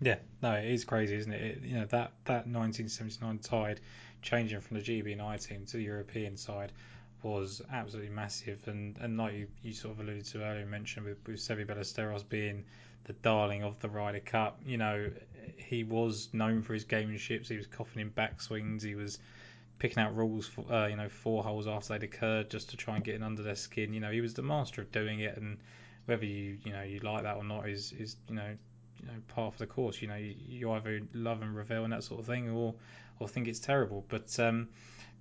Yeah, no, it is crazy, isn't it? it you know that that 1979 tide changing from the GB&I team to the European side was absolutely massive, and and like you, you sort of alluded to earlier, mentioned with with Seve Ballesteros being the darling of the Ryder Cup. You know, he was known for his gameships. He was coughing in backswings. He was picking out rules for uh, you know four holes after they'd occurred just to try and get in under their skin. You know, he was the master of doing it, and whether you you know you like that or not is is you know you know part of the course. You know, you, you either love and revel and that sort of thing, or or think it's terrible. But um,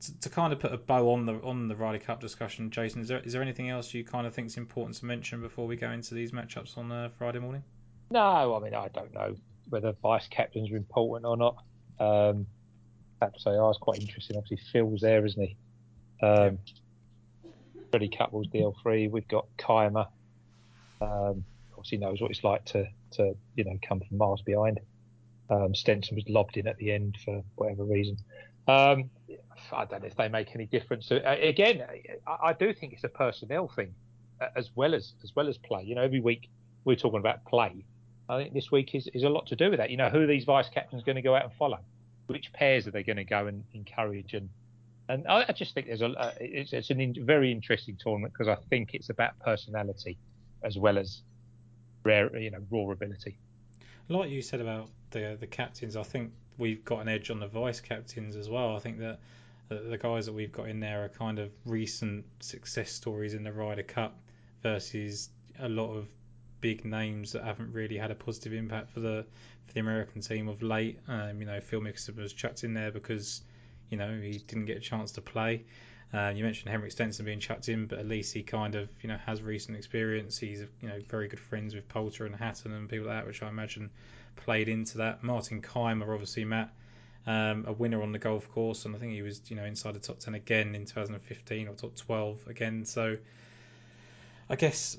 to, to, kind of put a bow on the on the Ryder Cup discussion, Jason, is there is there anything else you kind of think is important to mention before we go into these matchups on uh, Friday morning? No, I mean I don't know whether vice captains are important or not. Um, I have to say, I was quite interesting. Obviously, Phil's there, isn't he? Um, Freddie Couples DL3. We've got Kaymer. Um, obviously knows what it's like to to you know come from miles behind. Um, Stenson was lobbed in at the end for whatever reason. Um, I don't know if they make any difference. Uh, again, I, I, do think it's a personnel thing uh, as well as as well as play. You know, every week we're talking about play. I think this week is, is a lot to do with that. You know, who are these vice captains going to go out and follow? Which pairs are they going to go and encourage? And and I, I just think there's a uh, it's, it's a in, very interesting tournament because I think it's about personality as well as rare, you know, raw ability. Like you said about the the captains, I think we've got an edge on the vice captains as well. I think that the guys that we've got in there are kind of recent success stories in the Ryder Cup versus a lot of big names that haven't really had a positive impact for the for the American team of late. Um, you know, Phil Mickelson was chucked in there because you know he didn't get a chance to play. Uh, you mentioned Henrik Stenson being chucked in, but at least he kind of you know has recent experience. He's you know very good friends with Poulter and Hatton and people like that, which I imagine played into that. Martin Kaymer, obviously, Matt, um, a winner on the golf course, and I think he was, you know, inside the top 10 again in 2015 or top 12 again. So I guess,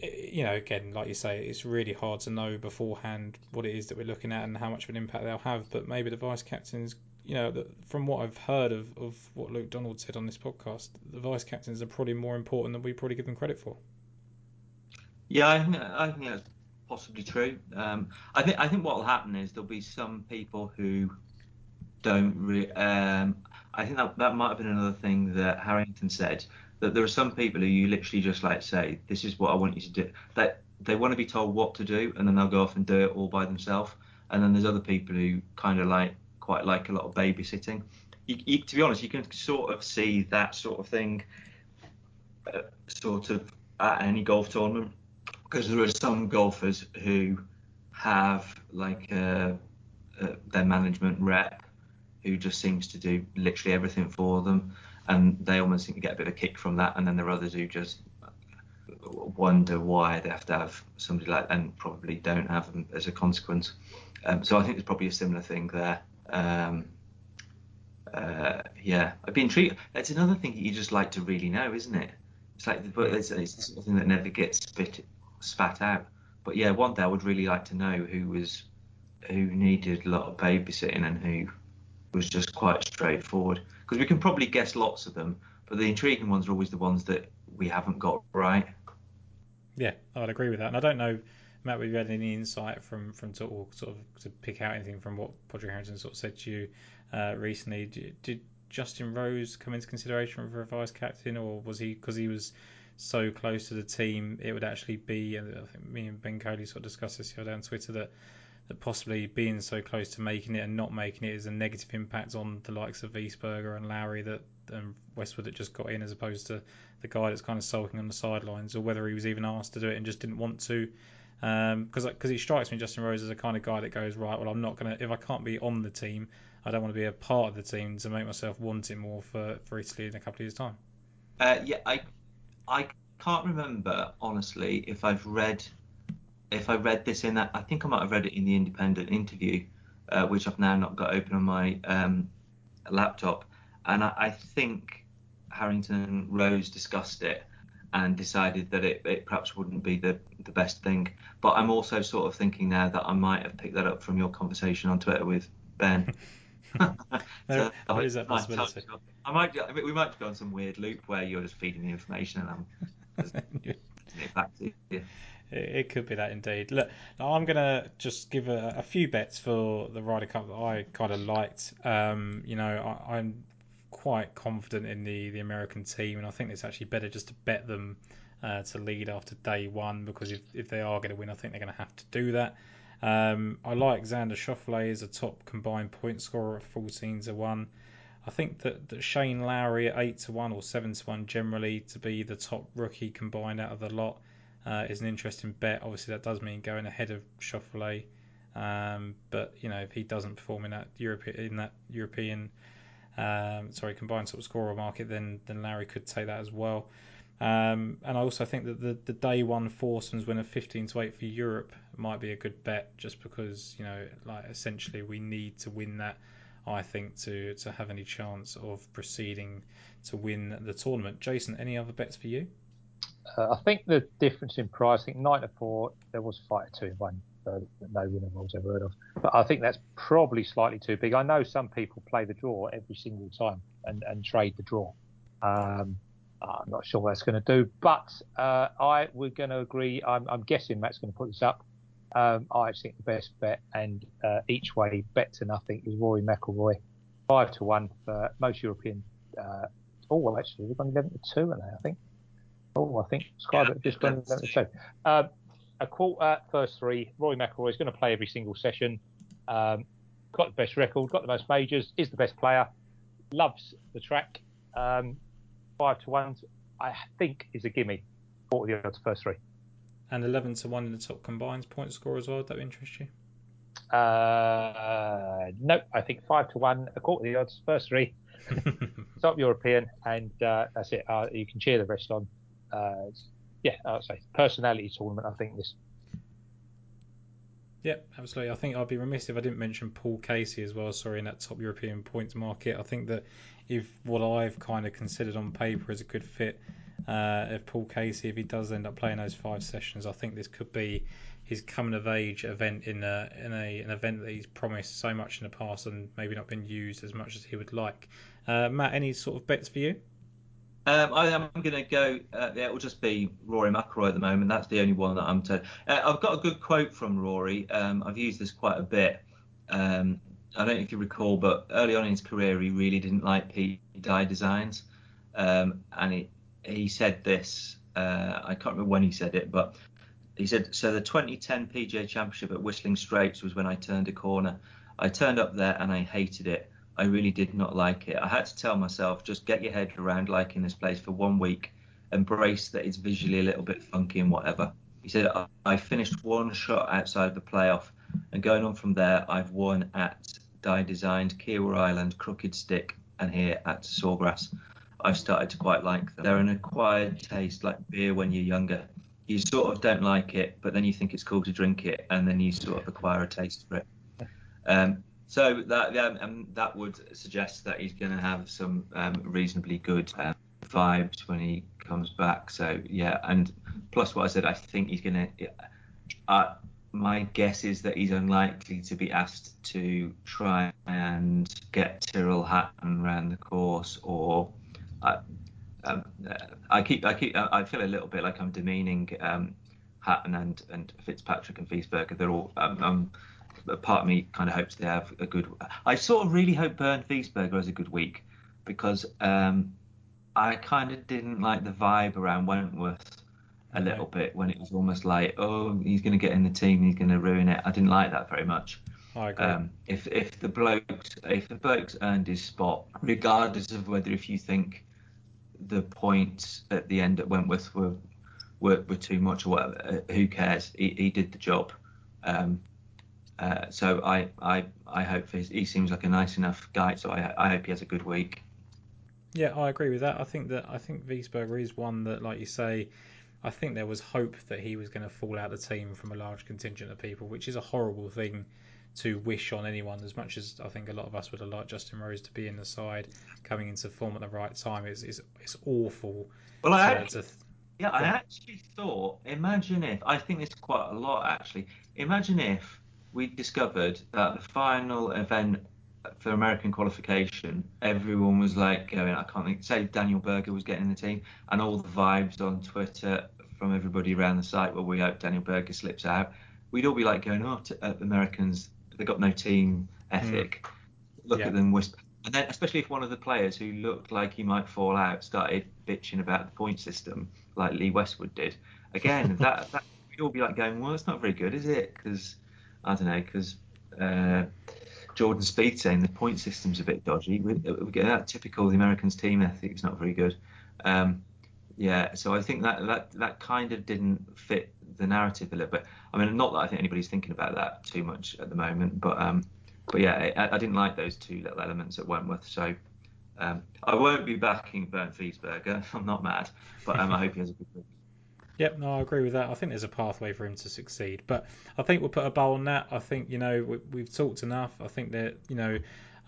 you know, again, like you say, it's really hard to know beforehand what it is that we're looking at and how much of an impact they'll have. But maybe the vice captains, you know, from what I've heard of, of what Luke Donald said on this podcast, the vice captains are probably more important than we probably give them credit for. Yeah, I think, I think that's possibly true. Um, I think I think what will happen is there'll be some people who don't. Re- um, I think that that might have been another thing that Harrington said that there are some people who you literally just like say, "This is what I want you to do." That they want to be told what to do, and then they'll go off and do it all by themselves. And then there's other people who kind of like quite like a lot of babysitting. You, you, to be honest, you can sort of see that sort of thing, uh, sort of at any golf tournament because there are some golfers who have like uh, uh, their management rep who just seems to do literally everything for them, and they almost seem to get a bit of a kick from that. And then there are others who just wonder why they have to have somebody like and probably don't have them as a consequence. Um, so I think there's probably a similar thing there. Um, uh, yeah, I'd be intrigued. That's another thing that you just like to really know, isn't it? It's like, the it's, it's something that never gets spit spat out. But yeah, one day I would really like to know who was who needed a lot of babysitting and who was just quite straightforward. Because we can probably guess lots of them, but the intriguing ones are always the ones that we haven't got right. Yeah, I'd agree with that. And I don't know, Matt, have you had any insight from from sort of, sort of to pick out anything from what Padraig Harrington sort of said to you uh, recently? Did, did Justin Rose come into consideration for a vice captain, or was he because he was so close to the team, it would actually be. And I think me and Ben Coley sort of discussed this the other day on Twitter that that possibly being so close to making it and not making it is a negative impact on the likes of Wiesberger and Lowry that um, Westwood that just got in as opposed to the guy that's kind of sulking on the sidelines, or whether he was even asked to do it and just didn't want to. Because um, because he strikes me, Justin Rose, as a kind of guy that goes right. Well, I'm not gonna if I can't be on the team, I don't want to be a part of the team to make myself want it more for, for Italy in a couple of years' time. Uh, yeah, I I can't remember honestly if I've read if I read this in that. I think I might have read it in the Independent interview, uh, which I've now not got open on my um, laptop, and I, I, think Harrington Rose discussed it and decided that it, it, perhaps wouldn't be the the best thing. But I'm also sort of thinking now that I might have picked that up from your conversation on Twitter with Ben. there, so there is that possibility. I might, I mean, we might go on some weird loop where you're just feeding me information and I'm just back to you. It, it could be that indeed. Look, I'm gonna just give a, a few bets for the Ryder Cup that I kind of liked. Um, you know, I, I'm quite confident in the the American team, and I think it's actually better just to bet them uh, to lead after day one because if, if they are going to win, I think they're going to have to do that. Um, I like Xander Schauffele as a top combined point scorer at 14 to 1. I think that, that Shane Lowry at 8 to 1 or 7 to 1 generally to be the top rookie combined out of the lot uh, is an interesting bet. Obviously, that does mean going ahead of Schauffele. Um, but you know, if he doesn't perform in that European in that European um, sorry, combined sort of scorer market, then then Larry could take that as well. Um, and I also think that the, the day one foursomes win a 15 to 8 for Europe might be a good bet just because, you know, like essentially we need to win that, I think, to, to have any chance of proceeding to win the tournament. Jason, any other bets for you? Uh, I think the difference in price, I think 9 to 4, there was five to 1 uh, that no winner I was ever heard of. But I think that's probably slightly too big. I know some people play the draw every single time and, and trade the draw. Um, I'm not sure what that's going to do, but uh, I we're going to agree. I'm, I'm, guessing Matt's going to put this up. Um, I think the best bet and uh, each way bet to nothing is Rory McIlroy, five to one for most European. Uh, oh well, actually we've gone eleven to two now. I think. Oh, I think Sky yeah, just gone eleven to two. Uh, a quarter, first three. Rory McIlroy is going to play every single session. Um, got the best record, got the most majors, is the best player, loves the track. Um, five to one, I think is a gimme. Forty the odds first three. And eleven to one in the top combines point score as well. Would that interest you? Uh, no, I think five to one, a quarter of the odds, first three, top European, and uh, that's it. Uh, you can cheer the rest on. Uh, yeah, I'd say personality tournament. I think this. Yeah, absolutely. I think I'd be remiss if I didn't mention Paul Casey as well. Sorry, in that top European points market, I think that if what I've kind of considered on paper is a good fit, uh, if Paul Casey, if he does end up playing those five sessions, I think this could be his coming of age event in a, in a an event that he's promised so much in the past and maybe not been used as much as he would like. Uh, Matt, any sort of bets for you? Um, I am going to go. Uh, yeah, it will just be Rory McIlroy at the moment. That's the only one that I'm. To, uh, I've got a good quote from Rory. Um, I've used this quite a bit. Um, I don't know if you recall, but early on in his career, he really didn't like Pete Dye designs, um, and he he said this. Uh, I can't remember when he said it, but he said so. The 2010 PGA Championship at Whistling Straits was when I turned a corner. I turned up there and I hated it. I really did not like it. I had to tell myself, just get your head around liking this place for one week, embrace that it's visually a little bit funky and whatever. He said, I finished one shot outside of the playoff, and going on from there, I've won at Dye designed Kiawah Island, Crooked Stick, and here at Sawgrass. I've started to quite like them. They're an acquired taste, like beer when you're younger. You sort of don't like it, but then you think it's cool to drink it, and then you sort of acquire a taste for it. Um, so that um, that would suggest that he's going to have some um, reasonably good um, vibes when he comes back. So yeah, and plus what I said, I think he's going to. Uh, my guess is that he's unlikely to be asked to try and get Tyrrell Hatton around the course, or I, um, I keep I keep I feel a little bit like I'm demeaning um, Hatton and and Fitzpatrick and Wiesberger. They're all um, um, part of me kind of hopes they have a good. I sort of really hope Bernd Wiesberger has a good week because um, I kind of didn't like the vibe around Wentworth a little bit when it was almost like, oh, he's going to get in the team, he's going to ruin it. I didn't like that very much. I agree. Um, if if the blokes if the blokes earned his spot, regardless of whether if you think the points at the end at Wentworth were were, were too much or whatever, uh, who cares? He, he did the job. Um, uh, so I I I hope his, he seems like a nice enough guy. So I I hope he has a good week. Yeah, I agree with that. I think that I think Wiesberger is one that, like you say, I think there was hope that he was going to fall out of the team from a large contingent of people, which is a horrible thing to wish on anyone. As much as I think a lot of us would have liked Justin Rose to be in the side, coming into form at the right time, is is it's awful. Well, I actually, th- yeah, I actually thought. Imagine if I think this quite a lot actually. Imagine if we discovered that the final event for American qualification, everyone was like going, I can't think, say Daniel Berger was getting in the team, and all the vibes on Twitter from everybody around the site, well, we hope Daniel Berger slips out. We'd all be like going, oh, t- uh, Americans, they've got no team ethic. Mm. Look yeah. at them whisper. And then, especially if one of the players who looked like he might fall out started bitching about the point system, like Lee Westwood did. Again, that, that we'd all be like going, well, it's not very good, is it? Because I don't know, because uh, Jordan Spieth saying the point system's a bit dodgy. We, we get that typical the Americans team ethic is not very good. Um, yeah, so I think that that that kind of didn't fit the narrative a little bit. I mean, not that I think anybody's thinking about that too much at the moment, but um, but yeah, I, I didn't like those two little elements at Wentworth. So um, I won't be backing Bernd Wiesberger. I'm not mad, but um, I hope he has a good week. Yep, no, I agree with that. I think there's a pathway for him to succeed, but I think we'll put a bow on that. I think you know we, have talked enough. I think that you know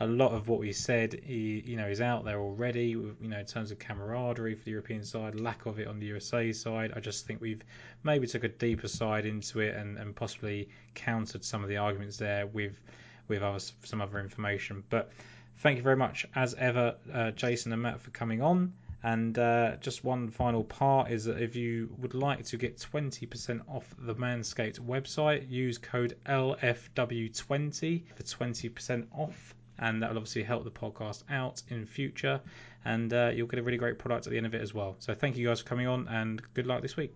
a lot of what we said, he, you know, is out there already. You know, in terms of camaraderie for the European side, lack of it on the USA side. I just think we've maybe took a deeper side into it and, and possibly countered some of the arguments there with with other, some other information. But thank you very much, as ever, uh, Jason and Matt, for coming on. And uh, just one final part is that if you would like to get 20% off the Manscaped website, use code LFW20 for 20% off and that will obviously help the podcast out in future. And uh, you'll get a really great product at the end of it as well. So thank you guys for coming on, and good luck this week.